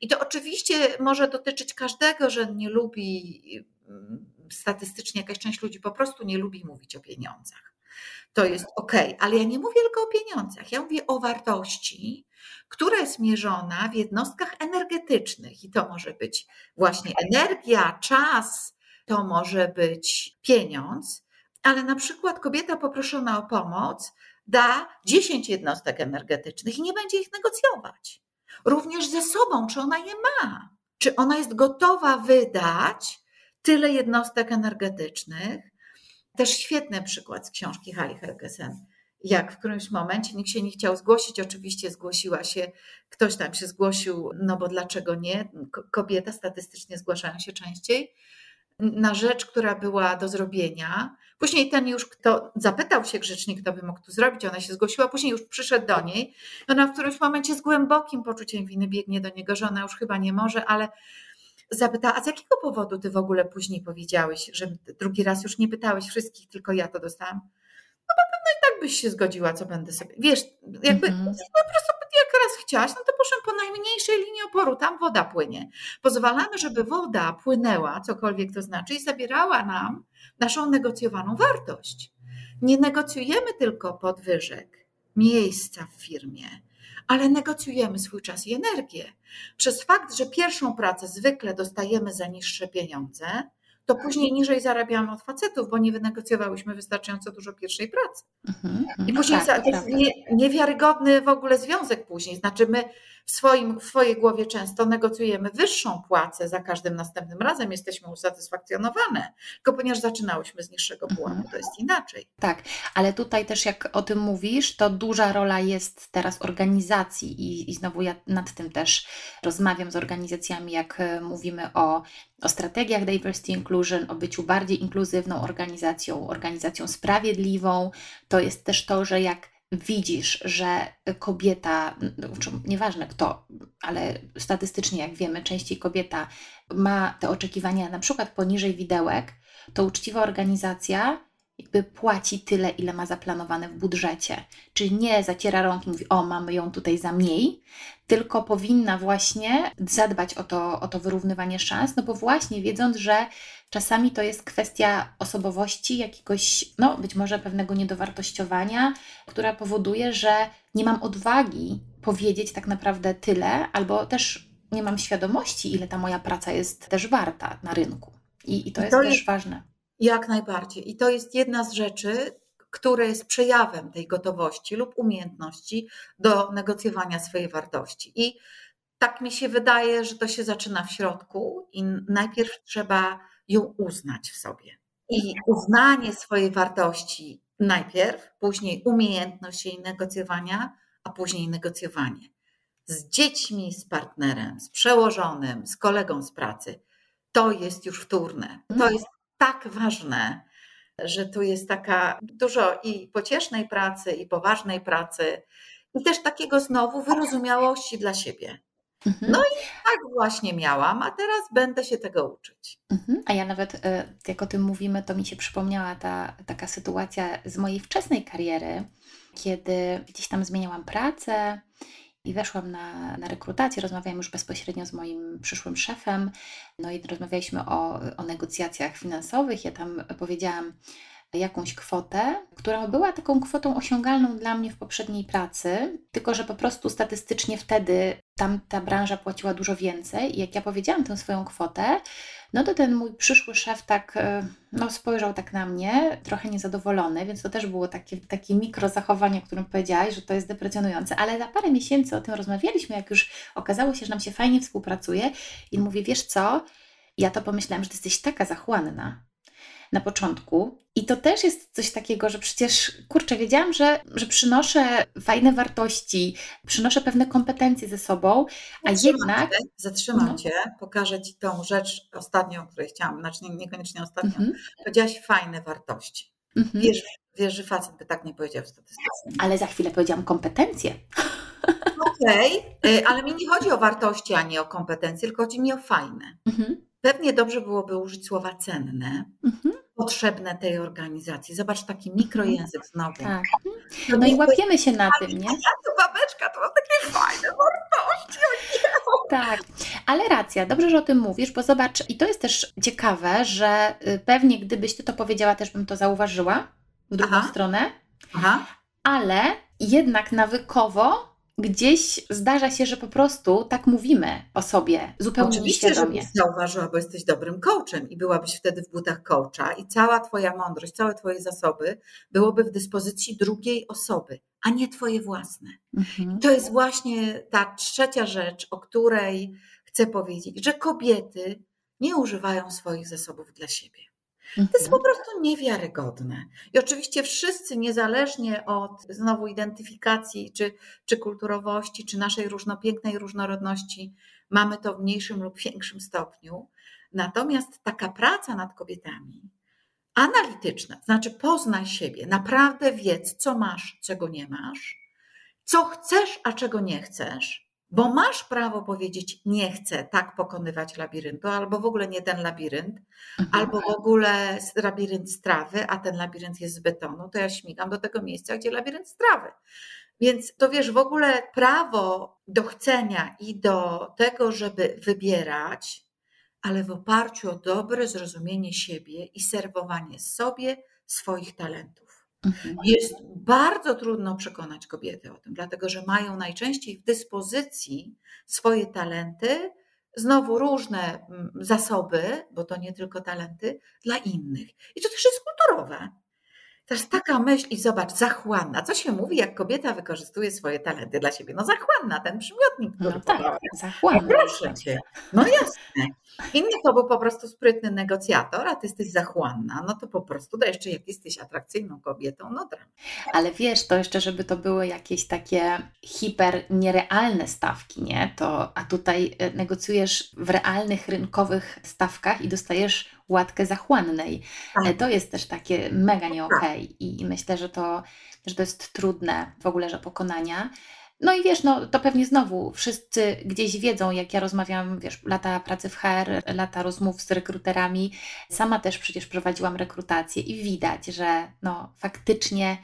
I to oczywiście może dotyczyć każdego, że nie lubi statystycznie jakaś część ludzi po prostu nie lubi mówić o pieniądzach. To jest ok, ale ja nie mówię tylko o pieniądzach, ja mówię o wartości, która jest mierzona w jednostkach energetycznych i to może być właśnie energia, czas, to może być pieniądz, ale na przykład kobieta poproszona o pomoc da 10 jednostek energetycznych i nie będzie ich negocjować. Również ze sobą, czy ona je ma, czy ona jest gotowa wydać tyle jednostek energetycznych. Też świetny przykład z książki Hali Helgesen. Jak w którymś momencie nikt się nie chciał zgłosić, oczywiście zgłosiła się, ktoś tam się zgłosił, no bo dlaczego nie? Kobieta statystycznie zgłaszają się częściej na rzecz, która była do zrobienia. Później ten już, kto zapytał się grzecznik, kto by mógł to zrobić, ona się zgłosiła, później już przyszedł do niej. Ona w którymś momencie z głębokim poczuciem winy biegnie do niego, że ona już chyba nie może, ale zapytała, a z jakiego powodu ty w ogóle później powiedziałeś, że drugi raz już nie pytałeś wszystkich, tylko ja to dostałam? No bo pewno i tak byś się zgodziła, co będę sobie. Wiesz, jakby mm -hmm. po prostu jak raz chciałaś, no to proszę po najmniejszej linii oporu, tam woda płynie. Pozwalamy, żeby woda płynęła, cokolwiek to znaczy, i zabierała nam naszą negocjowaną wartość. Nie negocjujemy tylko podwyżek, miejsca w firmie, ale negocjujemy swój czas i energię. Przez fakt, że pierwszą pracę zwykle dostajemy za niższe pieniądze, to później niżej zarabiamy od facetów, bo nie wynegocjowałyśmy wystarczająco dużo pierwszej pracy. Mhm, I mhm. później tak, to jest nie, niewiarygodny w ogóle związek później. Znaczy my w, swoim, w swojej głowie często negocjujemy wyższą płacę za każdym następnym razem, jesteśmy usatysfakcjonowane, tylko ponieważ zaczynałyśmy z niższego mhm. pułapu, to jest inaczej. Tak, ale tutaj też jak o tym mówisz, to duża rola jest teraz organizacji i, i znowu ja nad tym też rozmawiam z organizacjami, jak e, mówimy o o strategiach diversity inclusion, o byciu bardziej inkluzywną organizacją, organizacją sprawiedliwą. To jest też to, że jak widzisz, że kobieta, nieważne kto, ale statystycznie, jak wiemy, częściej kobieta ma te oczekiwania na przykład poniżej widełek, to uczciwa organizacja jakby płaci tyle, ile ma zaplanowane w budżecie. Czyli nie zaciera rąk i mówi, o, mamy ją tutaj za mniej, tylko powinna właśnie zadbać o to, o to wyrównywanie szans, no bo właśnie wiedząc, że czasami to jest kwestia osobowości, jakiegoś, no być może pewnego niedowartościowania, która powoduje, że nie mam odwagi powiedzieć tak naprawdę tyle, albo też nie mam świadomości, ile ta moja praca jest też warta na rynku. I, i to jest to też jest, ważne. Jak najbardziej. I to jest jedna z rzeczy, które jest przejawem tej gotowości lub umiejętności do negocjowania swojej wartości. I tak mi się wydaje, że to się zaczyna w środku i najpierw trzeba ją uznać w sobie. I uznanie swojej wartości najpierw, później umiejętność jej negocjowania, a później negocjowanie. Z dziećmi, z partnerem, z przełożonym, z kolegą z pracy. To jest już wtórne. To mhm. jest tak ważne, że tu jest taka dużo i pociesznej pracy, i poważnej pracy, i też takiego znowu wyrozumiałości dla siebie. Mhm. No i tak właśnie miałam, a teraz będę się tego uczyć. Mhm. A ja nawet, e, jak o tym mówimy, to mi się przypomniała ta taka sytuacja z mojej wczesnej kariery, kiedy gdzieś tam zmieniałam pracę i weszłam na, na rekrutację, rozmawiałam już bezpośrednio z moim przyszłym szefem, no i rozmawialiśmy o, o negocjacjach finansowych. Ja tam powiedziałam, jakąś kwotę, która była taką kwotą osiągalną dla mnie w poprzedniej pracy, tylko że po prostu statystycznie wtedy tam ta branża płaciła dużo więcej i jak ja powiedziałam tę swoją kwotę, no to ten mój przyszły szef tak e, no, spojrzał tak na mnie, trochę niezadowolony, więc to też było takie, takie mikro zachowanie, o którym powiedziałaś, że to jest deprecjonujące, ale za parę miesięcy o tym rozmawialiśmy, jak już okazało się, że nam się fajnie współpracuje i mówię, wiesz co, ja to pomyślałam, że ty jesteś taka zachłanna, na początku. I to też jest coś takiego, że przecież, kurczę, wiedziałam, że, że przynoszę fajne wartości, przynoszę pewne kompetencje ze sobą, a zatrzymam jednak. Cię, zatrzymam no. Cię, pokażę Ci tą rzecz ostatnią, o której chciałam, znaczy niekoniecznie ostatnią. Mhm. Powiedziałaś fajne wartości. Mhm. Wiesz, wiesz, że facet by tak nie powiedział statystycznie. Ale za chwilę powiedziałam kompetencje. Okej, okay, ale mi nie chodzi o wartości, a nie o kompetencje, tylko chodzi mi o fajne. Mhm. Pewnie dobrze byłoby użyć słowa cenne, mhm. Potrzebne tej organizacji. Zobacz taki mikrojęzyk znowu. Tak. No, no i łapiemy się na tym, nie? to babeczka to ma takie fajne wartości. Tak, ale racja, dobrze, że o tym mówisz, bo zobacz, i to jest też ciekawe, że y, pewnie gdybyś ty to powiedziała, też bym to zauważyła w drugą Aha. stronę, Aha. ale jednak nawykowo gdzieś zdarza się, że po prostu tak mówimy o sobie zupełnie Oczywiście, nieświadomie. Oczywiście, zauważyła, bo jesteś dobrym coachem i byłabyś wtedy w butach coacha i cała Twoja mądrość, całe Twoje zasoby byłoby w dyspozycji drugiej osoby, a nie Twoje własne. Mhm. To jest właśnie ta trzecia rzecz, o której chcę powiedzieć, że kobiety nie używają swoich zasobów dla siebie. To jest po mhm. prostu niewiarygodne. I oczywiście wszyscy, niezależnie od znowu identyfikacji, czy, czy kulturowości, czy naszej różnopięknej różnorodności, mamy to w mniejszym lub większym stopniu. Natomiast taka praca nad kobietami, analityczna, znaczy poznaj siebie, naprawdę wiedz, co masz, czego nie masz, co chcesz, a czego nie chcesz, bo masz prawo powiedzieć, nie chcę tak pokonywać labiryntu, albo w ogóle nie ten labirynt, mhm. albo w ogóle labirynt strawy, a ten labirynt jest z betonu, to ja śmigam do tego miejsca, gdzie labirynt strawy. Więc to wiesz, w ogóle prawo do chcenia i do tego, żeby wybierać, ale w oparciu o dobre zrozumienie siebie i serwowanie sobie swoich talentów. Mhm. Jest bardzo trudno przekonać kobiety o tym, dlatego że mają najczęściej w dyspozycji swoje talenty, znowu różne mm, zasoby, bo to nie tylko talenty, dla innych. I to też jest kulturowe. Też taka myśl i zobacz, zachłanna. Co się mówi, jak kobieta wykorzystuje swoje talenty dla siebie? No zachłanna, ten przymiotnik, który no tak, zachłanna. No proszę cię. No jasne. Inny to był po prostu sprytny negocjator, a ty jesteś zachłanna. No to po prostu, da jeszcze jak jesteś atrakcyjną kobietą, no dram. Ale wiesz, to jeszcze, żeby to były jakieś takie hiper nierealne stawki, nie? To, a tutaj e, negocjujesz w realnych, rynkowych stawkach i dostajesz łatkę zachłannej. Tak. E, to jest też takie mega nie okay. Tak. I myślę, że to, że to jest trudne w ogóle, że pokonania. No i wiesz, no to pewnie znowu wszyscy gdzieś wiedzą, jak ja rozmawiam, wiesz, lata pracy w HR, lata rozmów z rekruterami. Sama też przecież prowadziłam rekrutację i widać, że no faktycznie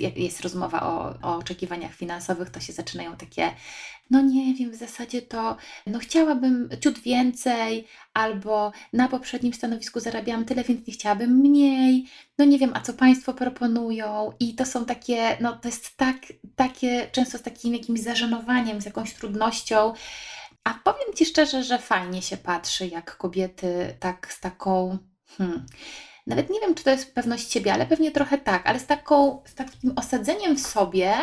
jak jest rozmowa o, o oczekiwaniach finansowych, to się zaczynają takie, no nie wiem, w zasadzie to, no chciałabym ciut więcej, albo na poprzednim stanowisku zarabiałam tyle, więc nie chciałabym mniej, no nie wiem, a co Państwo proponują? I to są takie, no to jest tak, takie, często z takim jakimś zażenowaniem, z jakąś trudnością, a powiem Ci szczerze, że fajnie się patrzy, jak kobiety tak z taką, hmm, nawet nie wiem, czy to jest pewność siebie, ale pewnie trochę tak, ale z, taką, z takim osadzeniem w sobie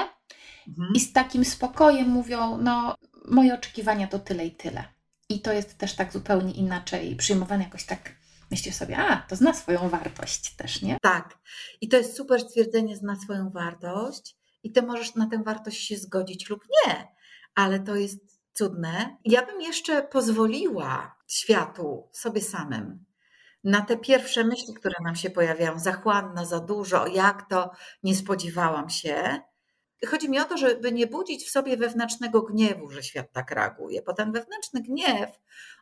mhm. i z takim spokojem mówią, no moje oczekiwania to tyle i tyle. I to jest też tak zupełnie inaczej przyjmowane jakoś tak myślisz sobie, a to zna swoją wartość też, nie? Tak. I to jest super stwierdzenie, zna swoją wartość i ty możesz na tę wartość się zgodzić lub nie, ale to jest cudne. Ja bym jeszcze pozwoliła światu, sobie samym, na te pierwsze myśli, które nam się pojawiają, zachłanna, za dużo, jak to, nie spodziewałam się. Chodzi mi o to, żeby nie budzić w sobie wewnętrznego gniewu, że świat tak reaguje, bo ten wewnętrzny gniew,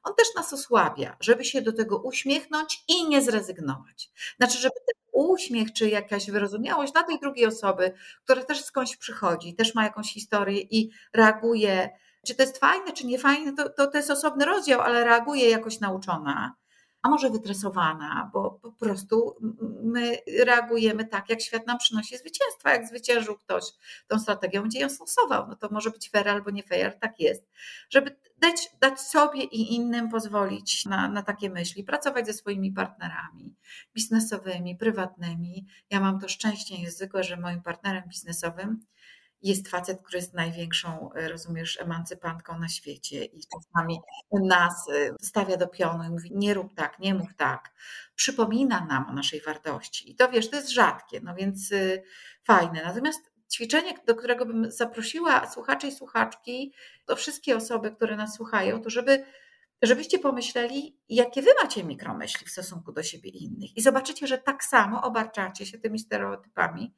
on też nas osłabia, żeby się do tego uśmiechnąć i nie zrezygnować. Znaczy, żeby ten uśmiech czy jakaś wyrozumiałość dla tej drugiej osoby, która też skądś przychodzi, też ma jakąś historię i reaguje, czy to jest fajne, czy nie fajne, to, to, to jest osobny rozdział, ale reaguje jakoś nauczona a może wytresowana, bo po prostu my reagujemy tak, jak świat nam przynosi zwycięstwa. Jak zwyciężył ktoś tą strategią, będzie ją stosował. No to może być fair albo nie fair, tak jest. Żeby dać, dać sobie i innym pozwolić na, na takie myśli, pracować ze swoimi partnerami biznesowymi, prywatnymi. Ja mam to szczęście niezwykłe, że moim partnerem biznesowym jest facet, który jest największą, e, rozumiesz, emancypantką na świecie i czasami nas e, stawia do pionu i mówi nie rób tak, nie mów tak. Przypomina nam o naszej wartości i to wiesz, to jest rzadkie, no więc e, fajne. Natomiast ćwiczenie, do którego bym zaprosiła słuchaczy i słuchaczki, to wszystkie osoby, które nas słuchają, to żeby żebyście pomyśleli, jakie wy macie mikromyśli w stosunku do siebie i innych. I zobaczycie, że tak samo obarczacie się tymi stereotypami,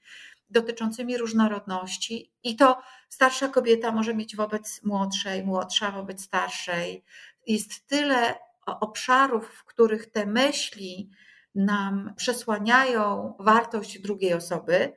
dotyczącymi różnorodności i to starsza kobieta może mieć wobec młodszej, młodsza wobec starszej. Jest tyle obszarów, w których te myśli nam przesłaniają wartość drugiej osoby,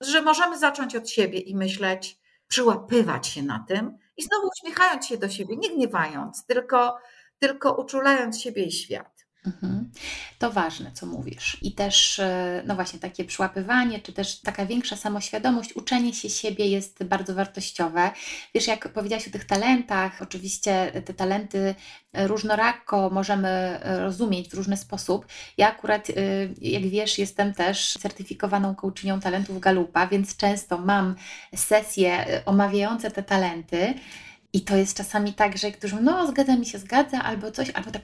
że możemy zacząć od siebie i myśleć, przyłapywać się na tym i znowu uśmiechając się do siebie, nie gniewając, tylko, tylko uczulając siebie i świat. Mhm. To ważne, co mówisz. I też, e, no właśnie, takie przyłapywanie, czy też taka większa samoświadomość, uczenie się siebie jest bardzo wartościowe. Wiesz, jak powiedziałaś o tych talentach, oczywiście te talenty różnorako możemy e, rozumieć w różny sposób. Ja akurat, e, jak wiesz, jestem też certyfikowaną coachinią talentów Galupa, więc często mam sesje omawiające te talenty. I to jest czasami tak, że którzy no zgadza mi się, zgadza, albo coś, albo tak,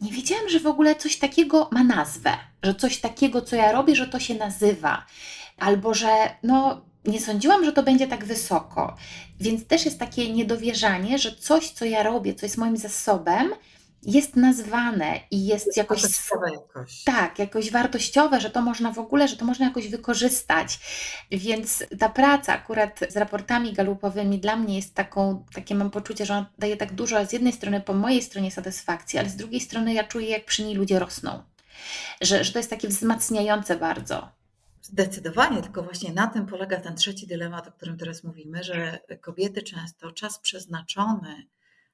nie wiedziałam, że w ogóle coś takiego ma nazwę, że coś takiego, co ja robię, że to się nazywa, albo że no, nie sądziłam, że to będzie tak wysoko. Więc też jest takie niedowierzanie, że coś, co ja robię, co jest moim zasobem, jest nazwane i jest, jest jakoś, jakoś. Tak, jakoś wartościowe, że to można w ogóle, że to można jakoś wykorzystać. Więc ta praca akurat z raportami galupowymi dla mnie jest taką, takie mam poczucie, że on daje tak dużo, z jednej strony po mojej stronie satysfakcji, ale z drugiej strony ja czuję, jak przy niej ludzie rosną. Że, że to jest takie wzmacniające bardzo. Zdecydowanie, tylko właśnie na tym polega ten trzeci dylemat, o którym teraz mówimy, że kobiety często czas przeznaczony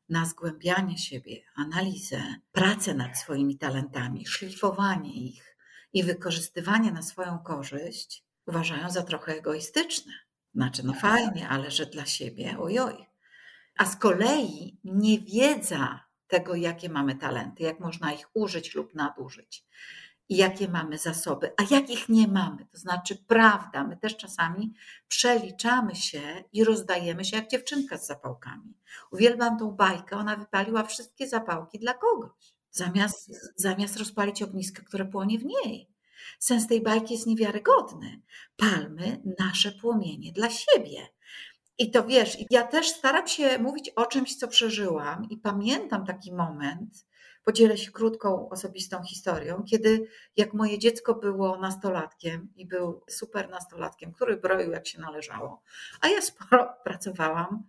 na zgłębianie siebie, analizę, pracę nad swoimi talentami, szlifowanie ich i wykorzystywanie na swoją korzyść uważają za trochę egoistyczne. Znaczy, no fajnie, ale że dla siebie, ojoj. A z kolei niewiedza tego, jakie mamy talenty, jak można ich użyć lub nadużyć, i jakie mamy zasoby, a jakich nie mamy. To znaczy, prawda, my też czasami przeliczamy się i rozdajemy się jak dziewczynka z zapałkami. Uwielbiam tą bajkę, ona wypaliła wszystkie zapałki dla kogoś, zamiast, zamiast rozpalić ognisko, które płonie w niej. Sens tej bajki jest niewiarygodny. Palmy nasze płomienie dla siebie. I to wiesz, ja też staram się mówić o czymś, co przeżyłam, i pamiętam taki moment, Podzielę się krótką, osobistą historią, kiedy jak moje dziecko było nastolatkiem i był super nastolatkiem, który broił jak się należało, a ja sporo pracowałam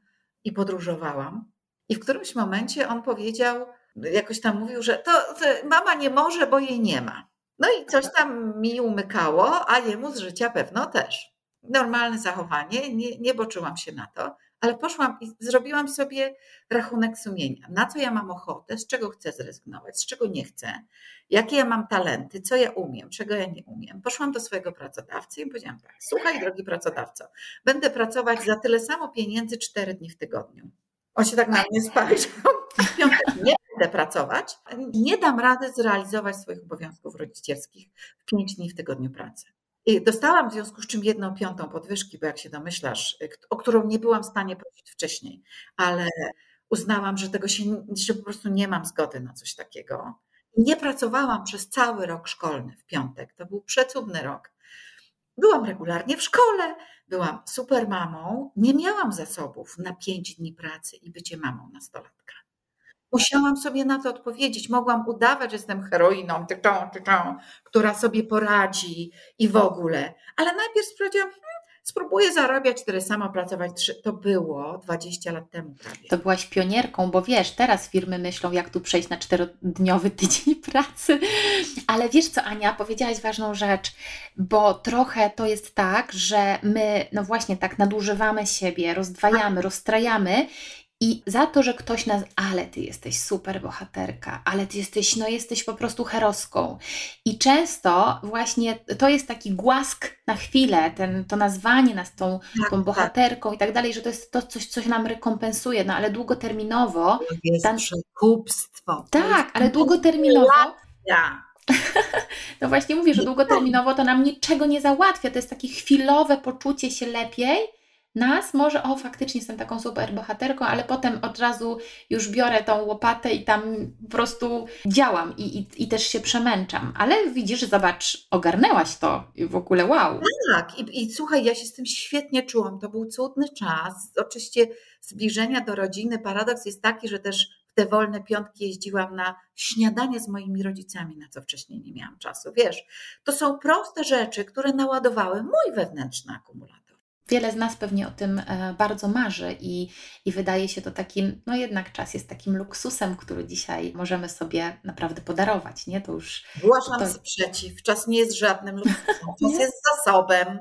i podróżowałam. I w którymś momencie on powiedział, jakoś tam mówił, że to, to mama nie może, bo jej nie ma. No i coś tam mi umykało, a jemu z życia pewno też. Normalne zachowanie, nie, nie boczyłam się na to ale poszłam i zrobiłam sobie rachunek sumienia. Na co ja mam ochotę, z czego chcę zrezygnować, z czego nie chcę, jakie ja mam talenty, co ja umiem, czego ja nie umiem. Poszłam do swojego pracodawcy i powiedziałam tak: Słuchaj, drogi pracodawco, będę pracować za tyle samo pieniędzy cztery dni w tygodniu. On się tak na mnie spojrzał. Piątek nie będę pracować, nie dam rady zrealizować swoich obowiązków rodzicielskich w pięć dni w tygodniu pracy. I dostałam w związku z czym jedną piątą podwyżki, bo jak się domyślasz, o którą nie byłam w stanie prosić wcześniej, ale uznałam, że tego się, że po prostu nie mam zgody na coś takiego. Nie pracowałam przez cały rok szkolny w piątek. To był przecudny rok. Byłam regularnie w szkole, byłam super mamą, nie miałam zasobów na pięć dni pracy i bycie mamą nastolatka. Musiałam sobie na to odpowiedzieć. Mogłam udawać, że jestem heroiną, tyczą, tyczą, która sobie poradzi i w ogóle. Ale najpierw stwierdziłam, hmm, spróbuję zarabiać tyle samo, pracować. To było 20 lat temu prawie. To byłaś pionierką, bo wiesz, teraz firmy myślą, jak tu przejść na czterodniowy tydzień pracy. Ale wiesz co, Ania, powiedziałaś ważną rzecz, bo trochę to jest tak, że my, no właśnie, tak nadużywamy siebie, rozdwajamy, rozstrajamy i za to, że ktoś nas, ale ty jesteś super bohaterka, ale ty jesteś, no jesteś po prostu heroską. I często właśnie to jest taki głask na chwilę, ten, to nazwanie nas tą, tak, tą tak. bohaterką tak. i tak dalej, że to jest to coś, coś nam rekompensuje, no ale długoterminowo... To jest ten... przekupstwo. Tak, ale długoterminowo... No właśnie mówię, że długoterminowo to nam niczego nie załatwia. To jest takie chwilowe poczucie się lepiej, nas, może o faktycznie jestem taką super bohaterką, ale potem od razu już biorę tą łopatę i tam po prostu działam i, i, i też się przemęczam. Ale widzisz, zobacz, ogarnęłaś to i w ogóle wow. Tak, i, i słuchaj, ja się z tym świetnie czułam. To był cudny czas. Oczywiście zbliżenia do rodziny. Paradoks jest taki, że też te wolne piątki jeździłam na śniadanie z moimi rodzicami, na co wcześniej nie miałam czasu. Wiesz, to są proste rzeczy, które naładowały mój wewnętrzny akumulator. Wiele z nas pewnie o tym e, bardzo marzy i, i wydaje się to takim, no jednak czas jest takim luksusem, który dzisiaj możemy sobie naprawdę podarować, nie? To już... Zgłaszam to... sprzeciw, czas nie jest żadnym luksusem, czas jest zasobem.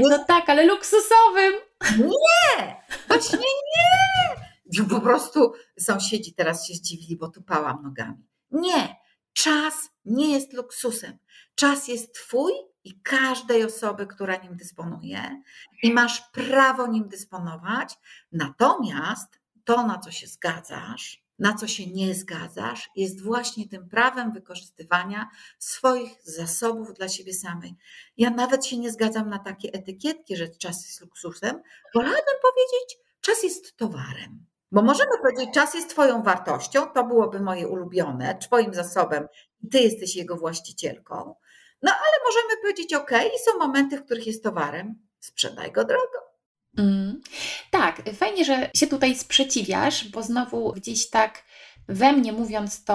No tak, ale luksusowym! Nie! Właśnie nie! Po prostu sąsiedzi teraz się zdziwili, bo tupałam nogami. Nie! Czas nie jest luksusem. Czas jest Twój i każdej osoby, która nim dysponuje, i masz prawo nim dysponować. Natomiast to, na co się zgadzasz, na co się nie zgadzasz, jest właśnie tym prawem wykorzystywania swoich zasobów dla siebie samej. Ja nawet się nie zgadzam na takie etykietki, że czas jest luksusem. Wolałabym powiedzieć, czas jest towarem. Bo możemy powiedzieć, czas jest Twoją wartością, to byłoby moje ulubione, Twoim zasobem i Ty jesteś jego właścicielką. No ale możemy powiedzieć, ok, są momenty, w których jest towarem, sprzedaj go drogo. Mm. Tak, fajnie, że się tutaj sprzeciwiasz, bo znowu gdzieś tak we mnie mówiąc to,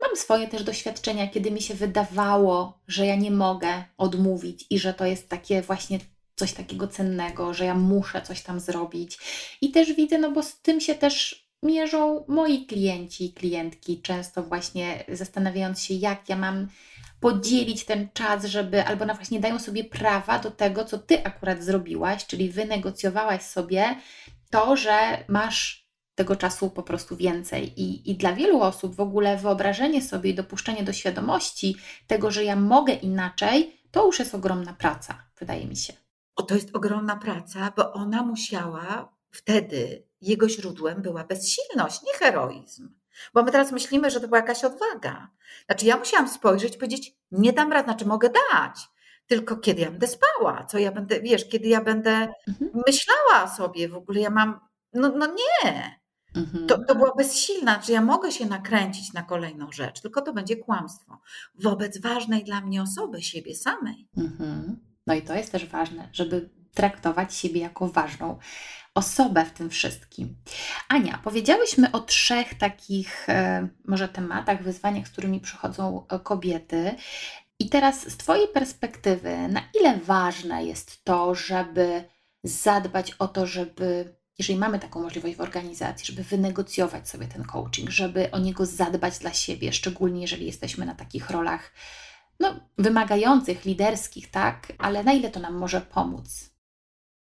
mam swoje też doświadczenia, kiedy mi się wydawało, że ja nie mogę odmówić i że to jest takie właśnie coś takiego cennego, że ja muszę coś tam zrobić. I też widzę, no bo z tym się też mierzą moi klienci i klientki, często właśnie zastanawiając się, jak ja mam podzielić ten czas, żeby, albo na właśnie dają sobie prawa do tego, co ty akurat zrobiłaś, czyli wynegocjowałaś sobie to, że masz tego czasu po prostu więcej. I, I dla wielu osób w ogóle wyobrażenie sobie i dopuszczenie do świadomości tego, że ja mogę inaczej, to już jest ogromna praca, wydaje mi się. O, to jest ogromna praca, bo ona musiała wtedy, jego źródłem była bezsilność, nie heroizm. Bo my teraz myślimy, że to była jakaś odwaga. Znaczy, ja musiałam spojrzeć i powiedzieć, nie dam rad, znaczy mogę dać, tylko kiedy ja będę spała, co ja będę, wiesz, kiedy ja będę mhm. myślała sobie w ogóle, ja mam, no, no nie. Mhm. To, to była bezsilna, że ja mogę się nakręcić na kolejną rzecz, tylko to będzie kłamstwo wobec ważnej dla mnie osoby, siebie samej. Mhm. No i to jest też ważne, żeby traktować siebie jako ważną osobę w tym wszystkim. Ania, powiedziałyśmy o trzech takich e, może tematach, wyzwaniach, z którymi przychodzą e, kobiety. I teraz z Twojej perspektywy, na ile ważne jest to, żeby zadbać o to, żeby, jeżeli mamy taką możliwość w organizacji, żeby wynegocjować sobie ten coaching, żeby o niego zadbać dla siebie, szczególnie jeżeli jesteśmy na takich rolach no, wymagających, liderskich, tak? Ale na ile to nam może pomóc?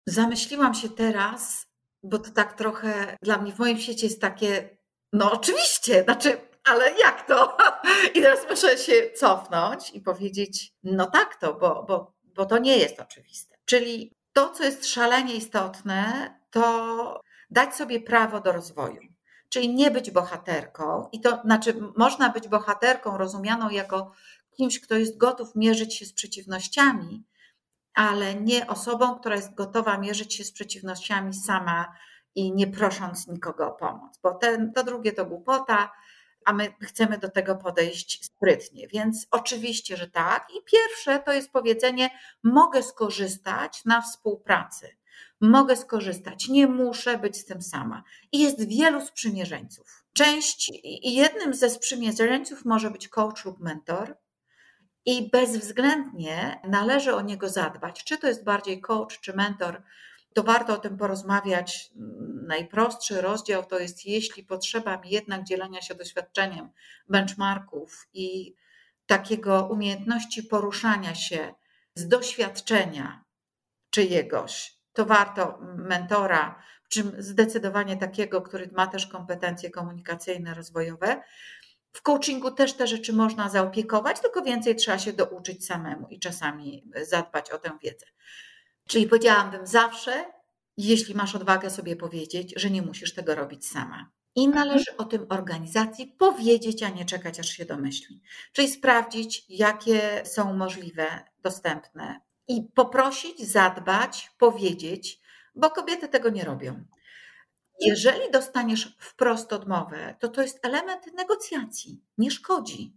Zamyśliłam się teraz, bo to tak trochę dla mnie w moim świecie jest takie, no oczywiście, znaczy, ale jak to? I teraz muszę się cofnąć i powiedzieć, no tak to, bo, bo, bo to nie jest oczywiste. Czyli to, co jest szalenie istotne, to dać sobie prawo do rozwoju. Czyli nie być bohaterką, i to znaczy, można być bohaterką rozumianą jako kimś, kto jest gotów mierzyć się z przeciwnościami, ale nie osobą, która jest gotowa mierzyć się z przeciwnościami sama i nie prosząc nikogo o pomoc, bo ten, to drugie to głupota, a my chcemy do tego podejść sprytnie. Więc oczywiście, że tak. I pierwsze to jest powiedzenie: mogę skorzystać na współpracy. Mogę skorzystać, nie muszę być z tym sama. I jest wielu sprzymierzeńców. Część, jednym ze sprzymierzeńców może być coach lub mentor, i bezwzględnie należy o niego zadbać. Czy to jest bardziej coach, czy mentor, to warto o tym porozmawiać. Najprostszy rozdział to jest, jeśli potrzeba mi jednak dzielenia się doświadczeniem, benchmarków i takiego umiejętności poruszania się z doświadczenia czyjegoś, to warto mentora, czym zdecydowanie takiego, który ma też kompetencje komunikacyjne, rozwojowe. W coachingu też te rzeczy można zaopiekować, tylko więcej trzeba się douczyć samemu i czasami zadbać o tę wiedzę. Czyli powiedziałabym zawsze, jeśli masz odwagę sobie powiedzieć, że nie musisz tego robić sama. I mhm. należy o tym organizacji powiedzieć, a nie czekać, aż się domyśli. Czyli sprawdzić, jakie są możliwe, dostępne i poprosić, zadbać, powiedzieć, bo kobiety tego nie robią. Jeżeli dostaniesz wprost odmowę, to to jest element negocjacji, nie szkodzi.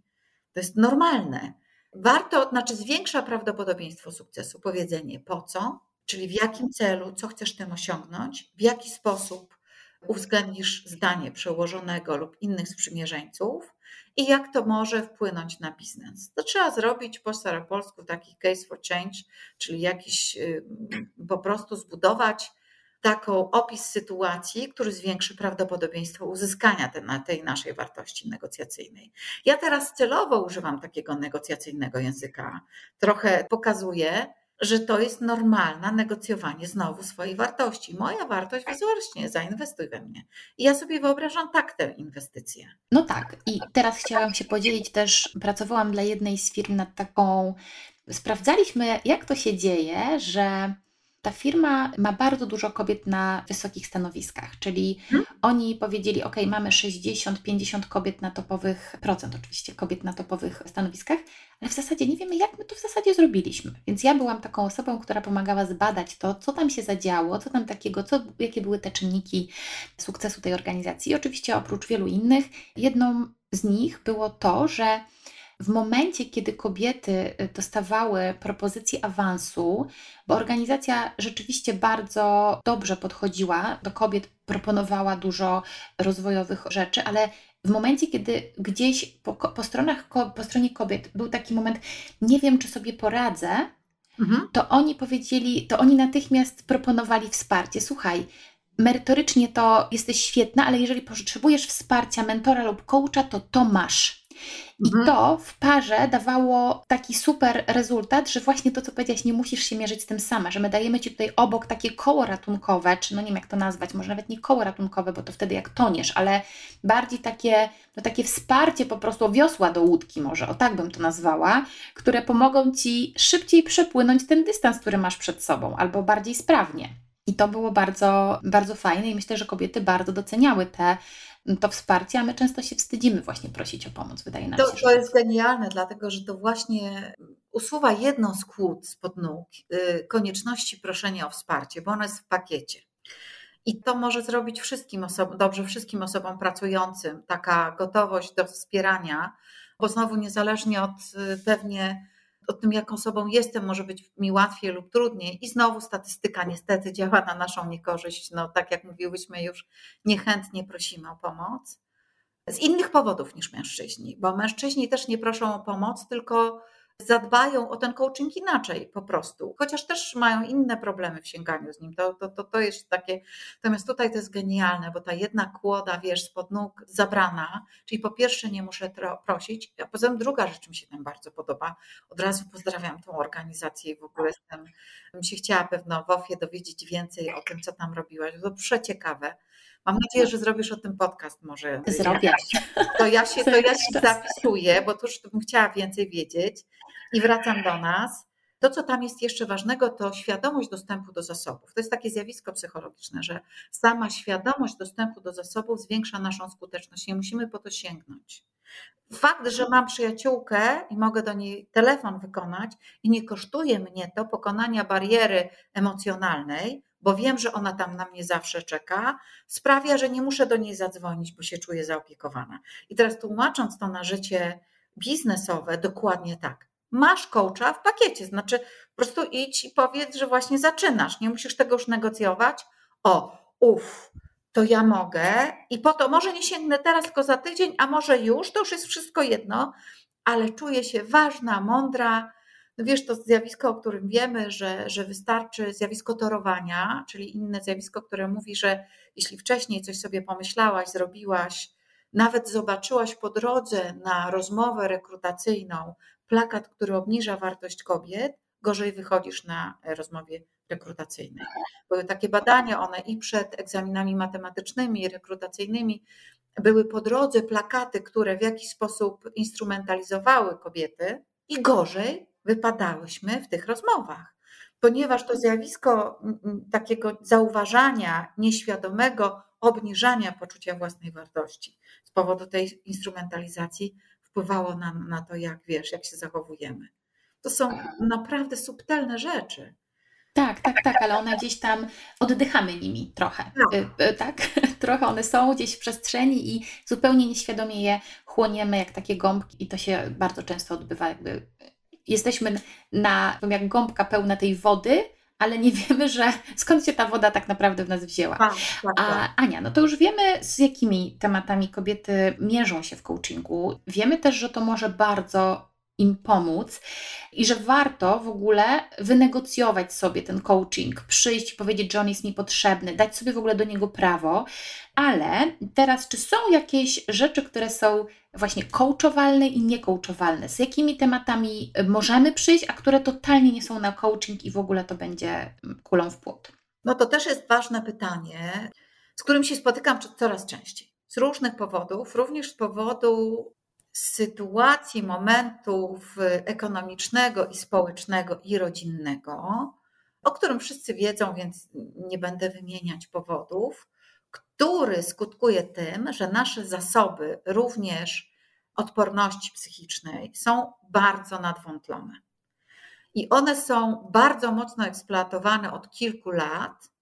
To jest normalne. Warto, znaczy zwiększa prawdopodobieństwo sukcesu powiedzenie po co, czyli w jakim celu, co chcesz tym osiągnąć, w jaki sposób uwzględnisz zdanie przełożonego lub innych sprzymierzeńców i jak to może wpłynąć na biznes. To trzeba zrobić po staropolsku taki case for change, czyli jakiś y, po prostu zbudować taką opis sytuacji, który zwiększy prawdopodobieństwo uzyskania tej naszej wartości negocjacyjnej. Ja teraz celowo używam takiego negocjacyjnego języka. Trochę pokazuję, że to jest normalne negocjowanie znowu swojej wartości. Moja wartość właśnie zainwestuj we mnie. I ja sobie wyobrażam tak tę inwestycję. No tak. I teraz chciałam się podzielić też, pracowałam dla jednej z firm nad taką, sprawdzaliśmy jak to się dzieje, że ta firma ma bardzo dużo kobiet na wysokich stanowiskach, czyli hmm? oni powiedzieli, ok, mamy 60-50 kobiet na topowych, procent oczywiście, kobiet na topowych stanowiskach, ale w zasadzie nie wiemy, jak my to w zasadzie zrobiliśmy. Więc ja byłam taką osobą, która pomagała zbadać to, co tam się zadziało, co tam takiego, co, jakie były te czynniki sukcesu tej organizacji. I oczywiście oprócz wielu innych, jedną z nich było to, że w momencie, kiedy kobiety y, dostawały propozycję awansu, bo organizacja rzeczywiście bardzo dobrze podchodziła do kobiet, proponowała dużo rozwojowych rzeczy, ale w momencie, kiedy gdzieś po, po, stronach, po stronie kobiet był taki moment, nie wiem, czy sobie poradzę, mhm. to oni powiedzieli, to oni natychmiast proponowali wsparcie. Słuchaj, merytorycznie to jesteś świetna, ale jeżeli potrzebujesz wsparcia mentora lub coacha, to to masz. I mhm. to w parze dawało taki super rezultat, że właśnie to, co powiedziałaś, nie musisz się mierzyć z tym sama, że my dajemy Ci tutaj obok takie koło ratunkowe, czy no nie wiem jak to nazwać, może nawet nie koło ratunkowe, bo to wtedy jak toniesz, ale bardziej takie, no takie wsparcie po prostu wiosła do łódki może, o tak bym to nazwała, które pomogą Ci szybciej przepłynąć ten dystans, który masz przed sobą, albo bardziej sprawnie. I to było bardzo, bardzo fajne i myślę, że kobiety bardzo doceniały te to wsparcie, a my często się wstydzimy właśnie prosić o pomoc, wydaje nam to, się. To jest genialne, dlatego że to właśnie usuwa jedną z kłód spod nóg y, konieczności proszenia o wsparcie, bo ono jest w pakiecie. I to może zrobić wszystkim osobom, dobrze wszystkim osobom pracującym, taka gotowość do wspierania, bo znowu niezależnie od y, pewnie o tym, jaką osobą jestem, może być mi łatwiej lub trudniej. I znowu statystyka niestety działa na naszą niekorzyść. No, tak jak mówiłyśmy już, niechętnie prosimy o pomoc. Z innych powodów niż mężczyźni, bo mężczyźni też nie proszą o pomoc, tylko zadbają o ten coaching inaczej po prostu, chociaż też mają inne problemy w sięganiu z nim. To, to, to, to jest takie, natomiast tutaj to jest genialne, bo ta jedna kłoda, wiesz, spod nóg zabrana, czyli po pierwsze nie muszę prosić, a poza tym druga rzecz mi się tam bardzo podoba. Od razu pozdrawiam tą organizację i w ogóle jestem, bym się chciała pewno w OFie dowiedzieć więcej o tym, co tam robiłaś. To przeciekawe. Mam nadzieję, że zrobisz o tym podcast może. Zrobię. To ja się, to ja się zapisuję, bo tu już bym chciała więcej wiedzieć i wracam do nas. To, co tam jest jeszcze ważnego, to świadomość dostępu do zasobów. To jest takie zjawisko psychologiczne, że sama świadomość dostępu do zasobów zwiększa naszą skuteczność. Nie musimy po to sięgnąć. Fakt, że mam przyjaciółkę i mogę do niej telefon wykonać i nie kosztuje mnie to pokonania bariery emocjonalnej, bo wiem, że ona tam na mnie zawsze czeka, sprawia, że nie muszę do niej zadzwonić, bo się czuję zaopiekowana. I teraz tłumacząc to na życie biznesowe, dokładnie tak. Masz coacha w pakiecie, znaczy po prostu idź i powiedz, że właśnie zaczynasz, nie musisz tego już negocjować. O, uff, to ja mogę i po to może nie sięgnę teraz, tylko za tydzień, a może już, to już jest wszystko jedno, ale czuję się ważna, mądra. No wiesz, to zjawisko, o którym wiemy, że, że wystarczy zjawisko torowania, czyli inne zjawisko, które mówi, że jeśli wcześniej coś sobie pomyślałaś, zrobiłaś, nawet zobaczyłaś po drodze na rozmowę rekrutacyjną plakat, który obniża wartość kobiet, gorzej wychodzisz na rozmowie rekrutacyjnej. Były takie badania, one i przed egzaminami matematycznymi, rekrutacyjnymi, były po drodze plakaty, które w jakiś sposób instrumentalizowały kobiety, i gorzej wypadałyśmy w tych rozmowach, ponieważ to zjawisko takiego zauważania nieświadomego obniżania poczucia własnej wartości z powodu tej instrumentalizacji wpływało nam na to, jak wiesz, jak się zachowujemy. To są naprawdę subtelne rzeczy. Tak, tak, tak, ale one gdzieś tam oddychamy nimi trochę. Tak. tak? Trochę one są gdzieś w przestrzeni i zupełnie nieświadomie je chłoniemy jak takie gąbki i to się bardzo często odbywa jakby jesteśmy na, jak gąbka pełna tej wody, ale nie wiemy, że skąd się ta woda tak naprawdę w nas wzięła. Tak, tak, A tak. Ania, no to już wiemy, z jakimi tematami kobiety mierzą się w coachingu. Wiemy też, że to może bardzo im pomóc i że warto w ogóle wynegocjować sobie ten coaching, przyjść i powiedzieć, że on jest mi potrzebny, dać sobie w ogóle do niego prawo. Ale teraz, czy są jakieś rzeczy, które są właśnie coachowalne i niecoachowalne? Z jakimi tematami możemy przyjść, a które totalnie nie są na coaching i w ogóle to będzie kulą w płot? No to też jest ważne pytanie, z którym się spotykam coraz częściej. Z różnych powodów, również z powodu sytuacji, momentów ekonomicznego i społecznego i rodzinnego, o którym wszyscy wiedzą, więc nie będę wymieniać powodów, który skutkuje tym, że nasze zasoby, również odporności psychicznej, są bardzo nadwątlone. I one są bardzo mocno eksploatowane od kilku lat,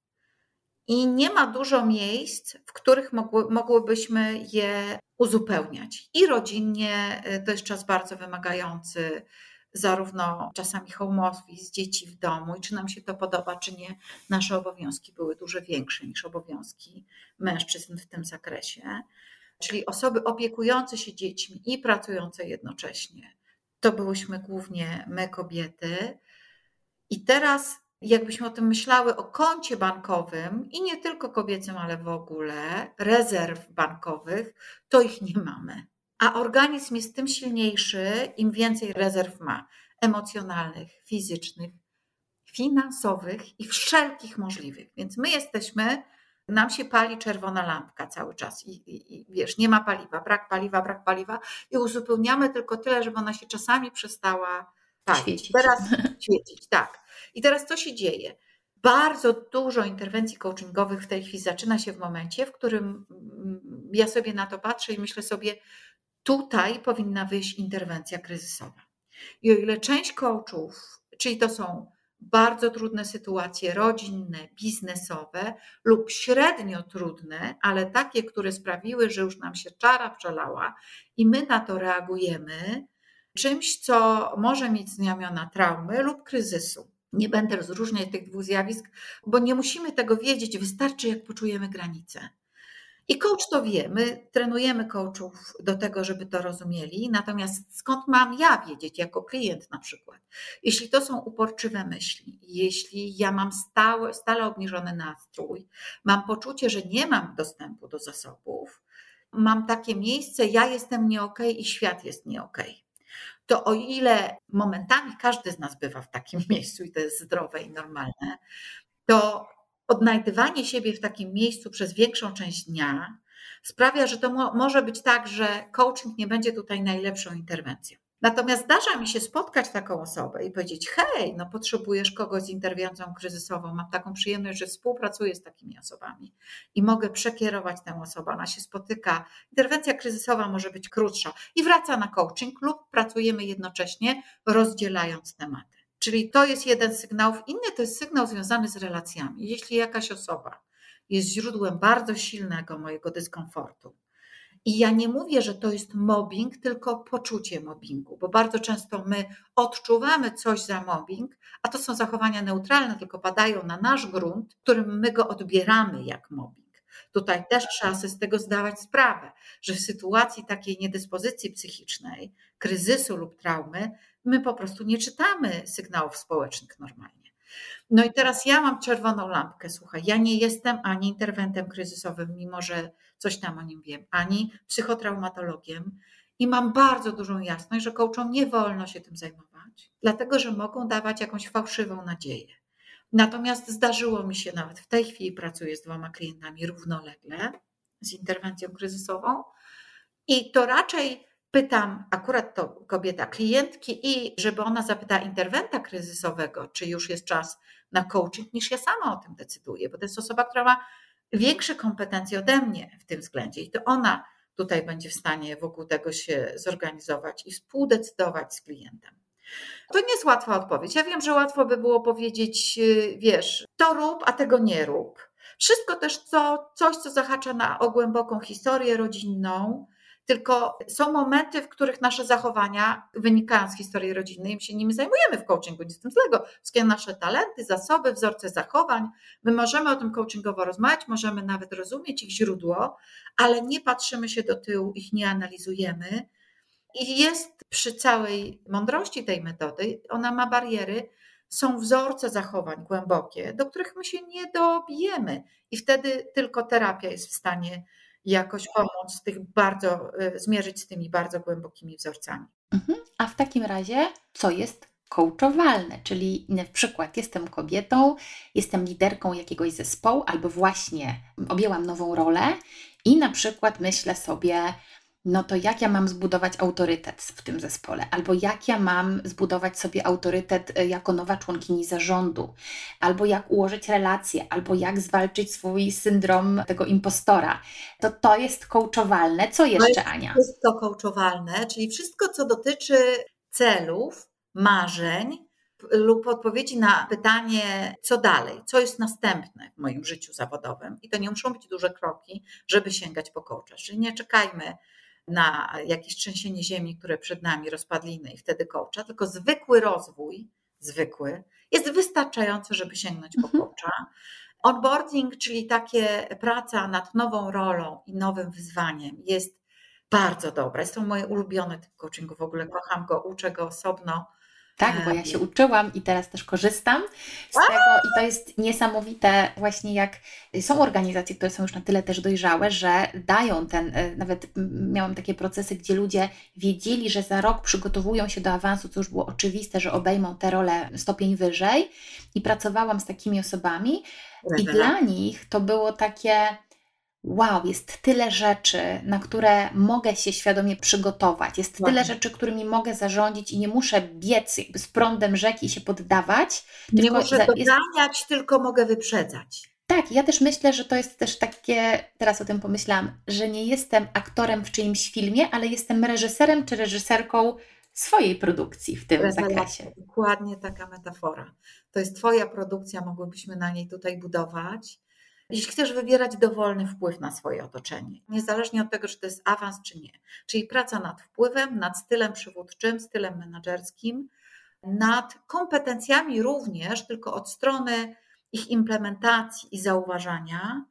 i nie ma dużo miejsc, w których mogły, mogłybyśmy je uzupełniać. I rodzinnie y, to jest czas bardzo wymagający, zarówno czasami home office, dzieci w domu i czy nam się to podoba, czy nie, nasze obowiązki były dużo większe niż obowiązki mężczyzn w tym zakresie. Czyli osoby opiekujące się dziećmi i pracujące jednocześnie. To byłyśmy głównie my, kobiety. I teraz jakbyśmy o tym myślały o koncie bankowym i nie tylko kobiecym, ale w ogóle rezerw bankowych, to ich nie mamy. A organizm jest tym silniejszy, im więcej rezerw ma emocjonalnych, fizycznych, finansowych i wszelkich możliwych. Więc my jesteśmy, nam się pali czerwona lampka cały czas i, i, i wiesz, nie ma paliwa, brak paliwa, brak paliwa i uzupełniamy tylko tyle, żeby ona się czasami przestała palić. Świecić. Teraz świecić, tak. I teraz co się dzieje? Bardzo dużo interwencji coachingowych w tej chwili zaczyna się w momencie, w którym mm, ja sobie na to patrzę i myślę sobie, tutaj powinna wyjść interwencja kryzysowa. I o ile część coachów, czyli to są bardzo trudne sytuacje rodzinne, biznesowe lub średnio trudne, ale takie, które sprawiły, że już nam się czara przelała i my na to reagujemy, czymś, co może mieć znamiona traumy lub kryzysu. Nie będę rozróżniać tych dwóch zjawisk, bo nie musimy tego wiedzieć, wystarczy jak poczujemy granice. I coach to wie, my trenujemy coachów do tego, żeby to rozumieli, natomiast skąd mam ja wiedzieć, jako klient na przykład? Jeśli to są uporczywe myśli, jeśli ja mam stałe, stale obniżony nastrój, mam poczucie, że nie mam dostępu do zasobów, mam takie miejsce, ja jestem nie okay i świat jest nie okay to o ile momentami każdy z nas bywa w takim miejscu i to jest zdrowe i normalne, to odnajdywanie siebie w takim miejscu przez większą część dnia sprawia, że to mo może być tak, że coaching nie będzie tutaj najlepszą interwencją. Natomiast zdarza mi się spotkać taką osobę i powiedzieć: Hej, no potrzebujesz kogoś z interwencją kryzysową. Mam taką przyjemność, że współpracuję z takimi osobami i mogę przekierować tę osobę. Ona się spotyka. Interwencja kryzysowa może być krótsza i wraca na coaching, lub pracujemy jednocześnie, rozdzielając tematy. Czyli to jest jeden z sygnałów. Inny to jest sygnał związany z relacjami. Jeśli jakaś osoba jest źródłem bardzo silnego mojego dyskomfortu, i ja nie mówię, że to jest mobbing, tylko poczucie mobbingu, bo bardzo często my odczuwamy coś za mobbing, a to są zachowania neutralne, tylko padają na nasz grunt, którym my go odbieramy jak mobbing. Tutaj też trzeba sobie z tego zdawać sprawę, że w sytuacji takiej niedyspozycji psychicznej, kryzysu lub traumy, my po prostu nie czytamy sygnałów społecznych normalnie. No i teraz ja mam czerwoną lampkę, słuchaj, ja nie jestem ani interwentem kryzysowym, mimo że coś tam o nim wiem, ani psychotraumatologiem i mam bardzo dużą jasność, że coachom nie wolno się tym zajmować, dlatego że mogą dawać jakąś fałszywą nadzieję. Natomiast zdarzyło mi się nawet w tej chwili pracuję z dwoma klientami równolegle z interwencją kryzysową i to raczej pytam akurat to kobieta klientki i żeby ona zapytała interwenta kryzysowego, czy już jest czas na coaching, niż ja sama o tym decyduję, bo to jest osoba, która ma większe kompetencje ode mnie w tym względzie i to ona tutaj będzie w stanie wokół tego się zorganizować i współdecydować z klientem. To nie jest łatwa odpowiedź. Ja wiem, że łatwo by było powiedzieć, y, wiesz, to rób, a tego nie rób. Wszystko też co, coś, co zahacza na o głęboką historię rodzinną, tylko są momenty, w których nasze zachowania wynikają z historii rodzinnej, my się nimi zajmujemy w coachingu, nic z tym złego. Wszystkie nasze talenty, zasoby, wzorce zachowań, my możemy o tym coachingowo rozmawiać, możemy nawet rozumieć ich źródło, ale nie patrzymy się do tyłu, ich nie analizujemy. I jest przy całej mądrości tej metody, ona ma bariery, są wzorce zachowań głębokie, do których my się nie dobijemy, i wtedy tylko terapia jest w stanie jakoś pomóc z tych bardzo, y, zmierzyć z tymi bardzo głębokimi wzorcami. Mhm. A w takim razie, co jest coachowalne? Czyli na przykład jestem kobietą, jestem liderką jakiegoś zespołu, albo właśnie objęłam nową rolę i na przykład myślę sobie, no to jak ja mam zbudować autorytet w tym zespole, albo jak ja mam zbudować sobie autorytet e, jako nowa członkini zarządu, albo jak ułożyć relacje, albo jak zwalczyć swój syndrom tego impostora. To to jest coachowalne. Co jeszcze, Ania? Jest to coachowalne, czyli wszystko, co dotyczy celów, marzeń, lub odpowiedzi na pytanie, co dalej, co jest następne w moim życiu zawodowym. I to nie muszą być duże kroki, żeby sięgać po coacha. Czyli nie czekajmy na jakieś trzęsienie ziemi, które przed nami, rozpadliny i wtedy coacha, tylko zwykły rozwój, zwykły, jest wystarczający, żeby sięgnąć po mhm. coacha. Onboarding, czyli takie praca nad nową rolą i nowym wyzwaniem jest bardzo dobra. Jest to moje ulubione typ coachingu, w ogóle kocham go, uczę go osobno tak, bo ja się uczyłam i teraz też korzystam z tego i to jest niesamowite właśnie jak są organizacje, które są już na tyle też dojrzałe, że dają ten, e, nawet miałam takie procesy, gdzie ludzie wiedzieli, że za rok przygotowują się do awansu, co już było oczywiste, że obejmą tę rolę stopień wyżej i pracowałam z takimi osobami i dla nich to było takie wow, jest tyle rzeczy, na które mogę się świadomie przygotować, jest wow. tyle rzeczy, którymi mogę zarządzić i nie muszę biec jakby z prądem rzeki i się poddawać. Nie muszę doganiać, jest... tylko mogę wyprzedzać. Tak, ja też myślę, że to jest też takie, teraz o tym pomyślałam, że nie jestem aktorem w czyimś filmie, ale jestem reżyserem czy reżyserką swojej produkcji w tym zakresie. Dokładnie taka metafora. To jest Twoja produkcja, mogłybyśmy na niej tutaj budować jeśli chcesz wywierać dowolny wpływ na swoje otoczenie, niezależnie od tego, czy to jest awans, czy nie. Czyli praca nad wpływem, nad stylem przywódczym, stylem menedżerskim, nad kompetencjami również, tylko od strony ich implementacji i zauważania.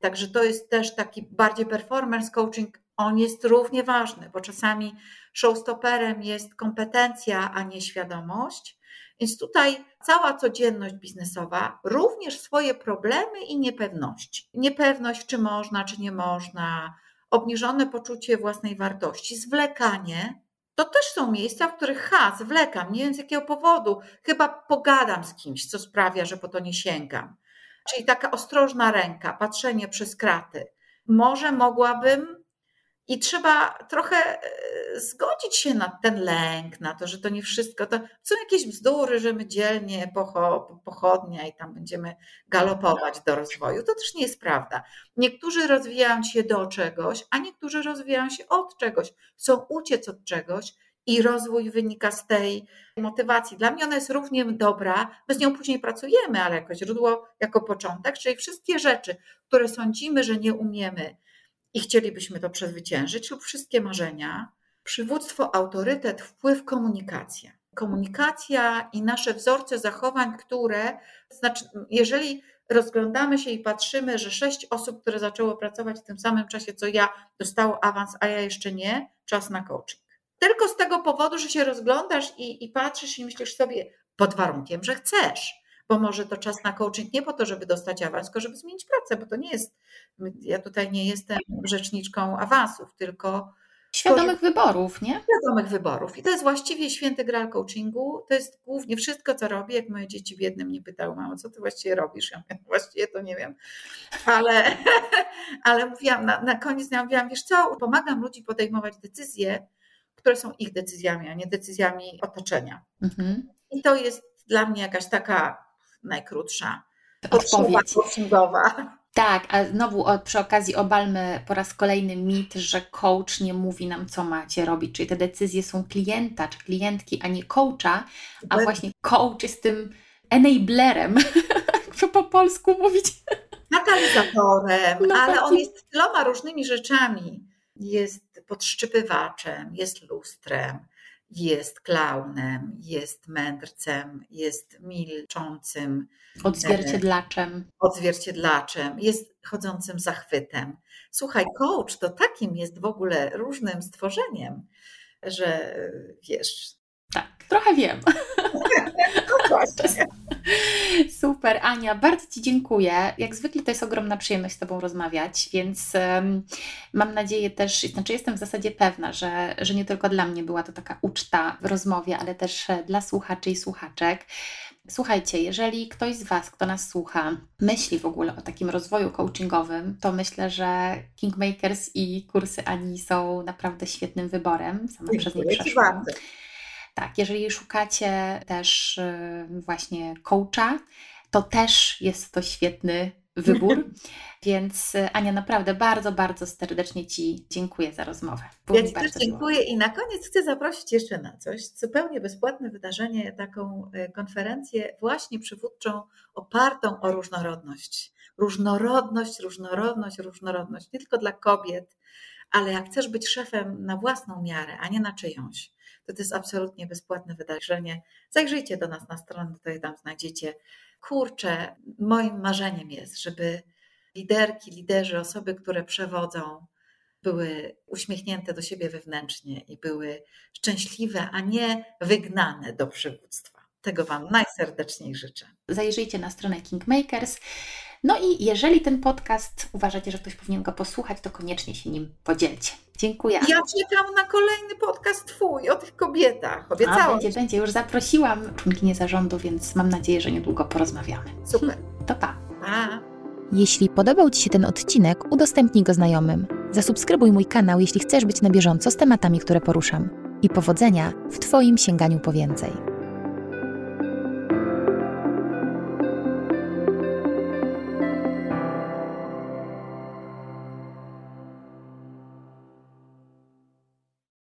Także to jest też taki bardziej performance coaching. On jest równie ważny, bo czasami showstopperem jest kompetencja, a nie świadomość. Więc tutaj cała codzienność biznesowa, również swoje problemy i niepewności. Niepewność, czy można, czy nie można, obniżone poczucie własnej wartości, zwlekanie. To też są miejsca, w których ha, zwlekam, nie wiem z jakiego powodu, chyba pogadam z kimś, co sprawia, że po to nie sięgam. Czyli taka ostrożna ręka, patrzenie przez kraty. Może mogłabym i trzeba trochę e, zgodzić się na ten lęk, na to, że to nie wszystko. To są jakieś bzdury, że my dzielnie pochodnia i tam będziemy galopować do rozwoju. To też nie jest prawda. Niektórzy rozwijają się do czegoś, a niektórzy rozwijają się od czegoś. Chcą uciec od czegoś i rozwój wynika z tej motywacji. Dla mnie ona jest równie dobra, my z nią później pracujemy, ale jako źródło, jako początek, czyli wszystkie rzeczy, które sądzimy, że nie umiemy i chcielibyśmy to przezwyciężyć, lub wszystkie marzenia, przywództwo, autorytet, wpływ, komunikacja. Komunikacja i nasze wzorce zachowań, które, znaczy, jeżeli rozglądamy się i patrzymy, że sześć osób, które zaczęło pracować w tym samym czasie co ja, dostało awans, a ja jeszcze nie, czas na coaching. Tylko z tego powodu, że się rozglądasz i, i patrzysz i myślisz sobie, pod warunkiem, że chcesz, bo może to czas na coaching nie po to, żeby dostać awans, tylko żeby zmienić pracę, bo to nie jest, ja tutaj nie jestem rzeczniczką awansów, tylko Świadomych wyborów, nie? Świadomych wyborów. I to jest właściwie święty gral coachingu. To jest głównie wszystko, co robię. Jak moje dzieci w jednym mnie pytały, mamo, co ty właściwie robisz? Ja mówię, właściwie to nie wiem. Ale, ale mówiłam, na, na koniec ja mówiłam, wiesz co, pomagam ludzi podejmować decyzje, które są ich decyzjami, a nie decyzjami otoczenia. Mhm. I to jest dla mnie jakaś taka najkrótsza odpowiedź. Tak, a znowu przy okazji obalmy po raz kolejny mit, że coach nie mówi nam, co macie robić, czyli te decyzje są klienta czy klientki, a nie coacha, a właśnie coach jest tym enablerem, jakby po polsku mówić. Katalizatorem, no ale on jest tyloma różnymi rzeczami. Jest podszczypywaczem, jest lustrem, jest klaunem, jest mędrcem, jest milczącym. Odzwierciedlaczem. Odzwierciedlaczem, jest chodzącym zachwytem. Słuchaj, coach to takim jest w ogóle różnym stworzeniem, że wiesz. Tak, trochę wiem. No właśnie. Super, Ania, bardzo Ci dziękuję. Jak zwykle to jest ogromna przyjemność z Tobą rozmawiać, więc um, mam nadzieję też, znaczy jestem w zasadzie pewna, że, że nie tylko dla mnie była to taka uczta w rozmowie, ale też e, dla słuchaczy i słuchaczek. Słuchajcie, jeżeli ktoś z Was, kto nas słucha, myśli w ogóle o takim rozwoju coachingowym, to myślę, że Kingmakers i kursy Ani są naprawdę świetnym wyborem. Sama przez nie przeszłam. Tak, jeżeli szukacie też y, właśnie coacha, to też jest to świetny wybór. Więc y, Ania, naprawdę bardzo, bardzo serdecznie Ci dziękuję za rozmowę. Było ja Ci też dziękuję miło. i na koniec chcę zaprosić jeszcze na coś. Zupełnie bezpłatne wydarzenie, taką y, konferencję właśnie przywódczą opartą o różnorodność. Różnorodność, różnorodność, różnorodność. Nie tylko dla kobiet, ale jak chcesz być szefem na własną miarę, a nie na czyjąś, to to jest absolutnie bezpłatne wydarzenie. Zajrzyjcie do nas na stronę, tutaj tam znajdziecie. Kurczę, moim marzeniem jest, żeby liderki, liderzy, osoby, które przewodzą, były uśmiechnięte do siebie wewnętrznie i były szczęśliwe, a nie wygnane do przywództwa. Tego Wam najserdeczniej życzę. Zajrzyjcie na stronę Kingmakers. No i jeżeli ten podcast uważacie, że ktoś powinien go posłuchać, to koniecznie się nim podzielcie. Dziękuję. Ja czekam na kolejny podcast Twój o tych kobietach. Obiecałam. A, będzie, będzie. Już zaprosiłam członkinię zarządu, więc mam nadzieję, że niedługo porozmawiamy. Super. To pa. Pa. Jeśli podobał Ci się ten odcinek, udostępnij go znajomym. Zasubskrybuj mój kanał, jeśli chcesz być na bieżąco z tematami, które poruszam. I powodzenia w Twoim sięganiu po więcej.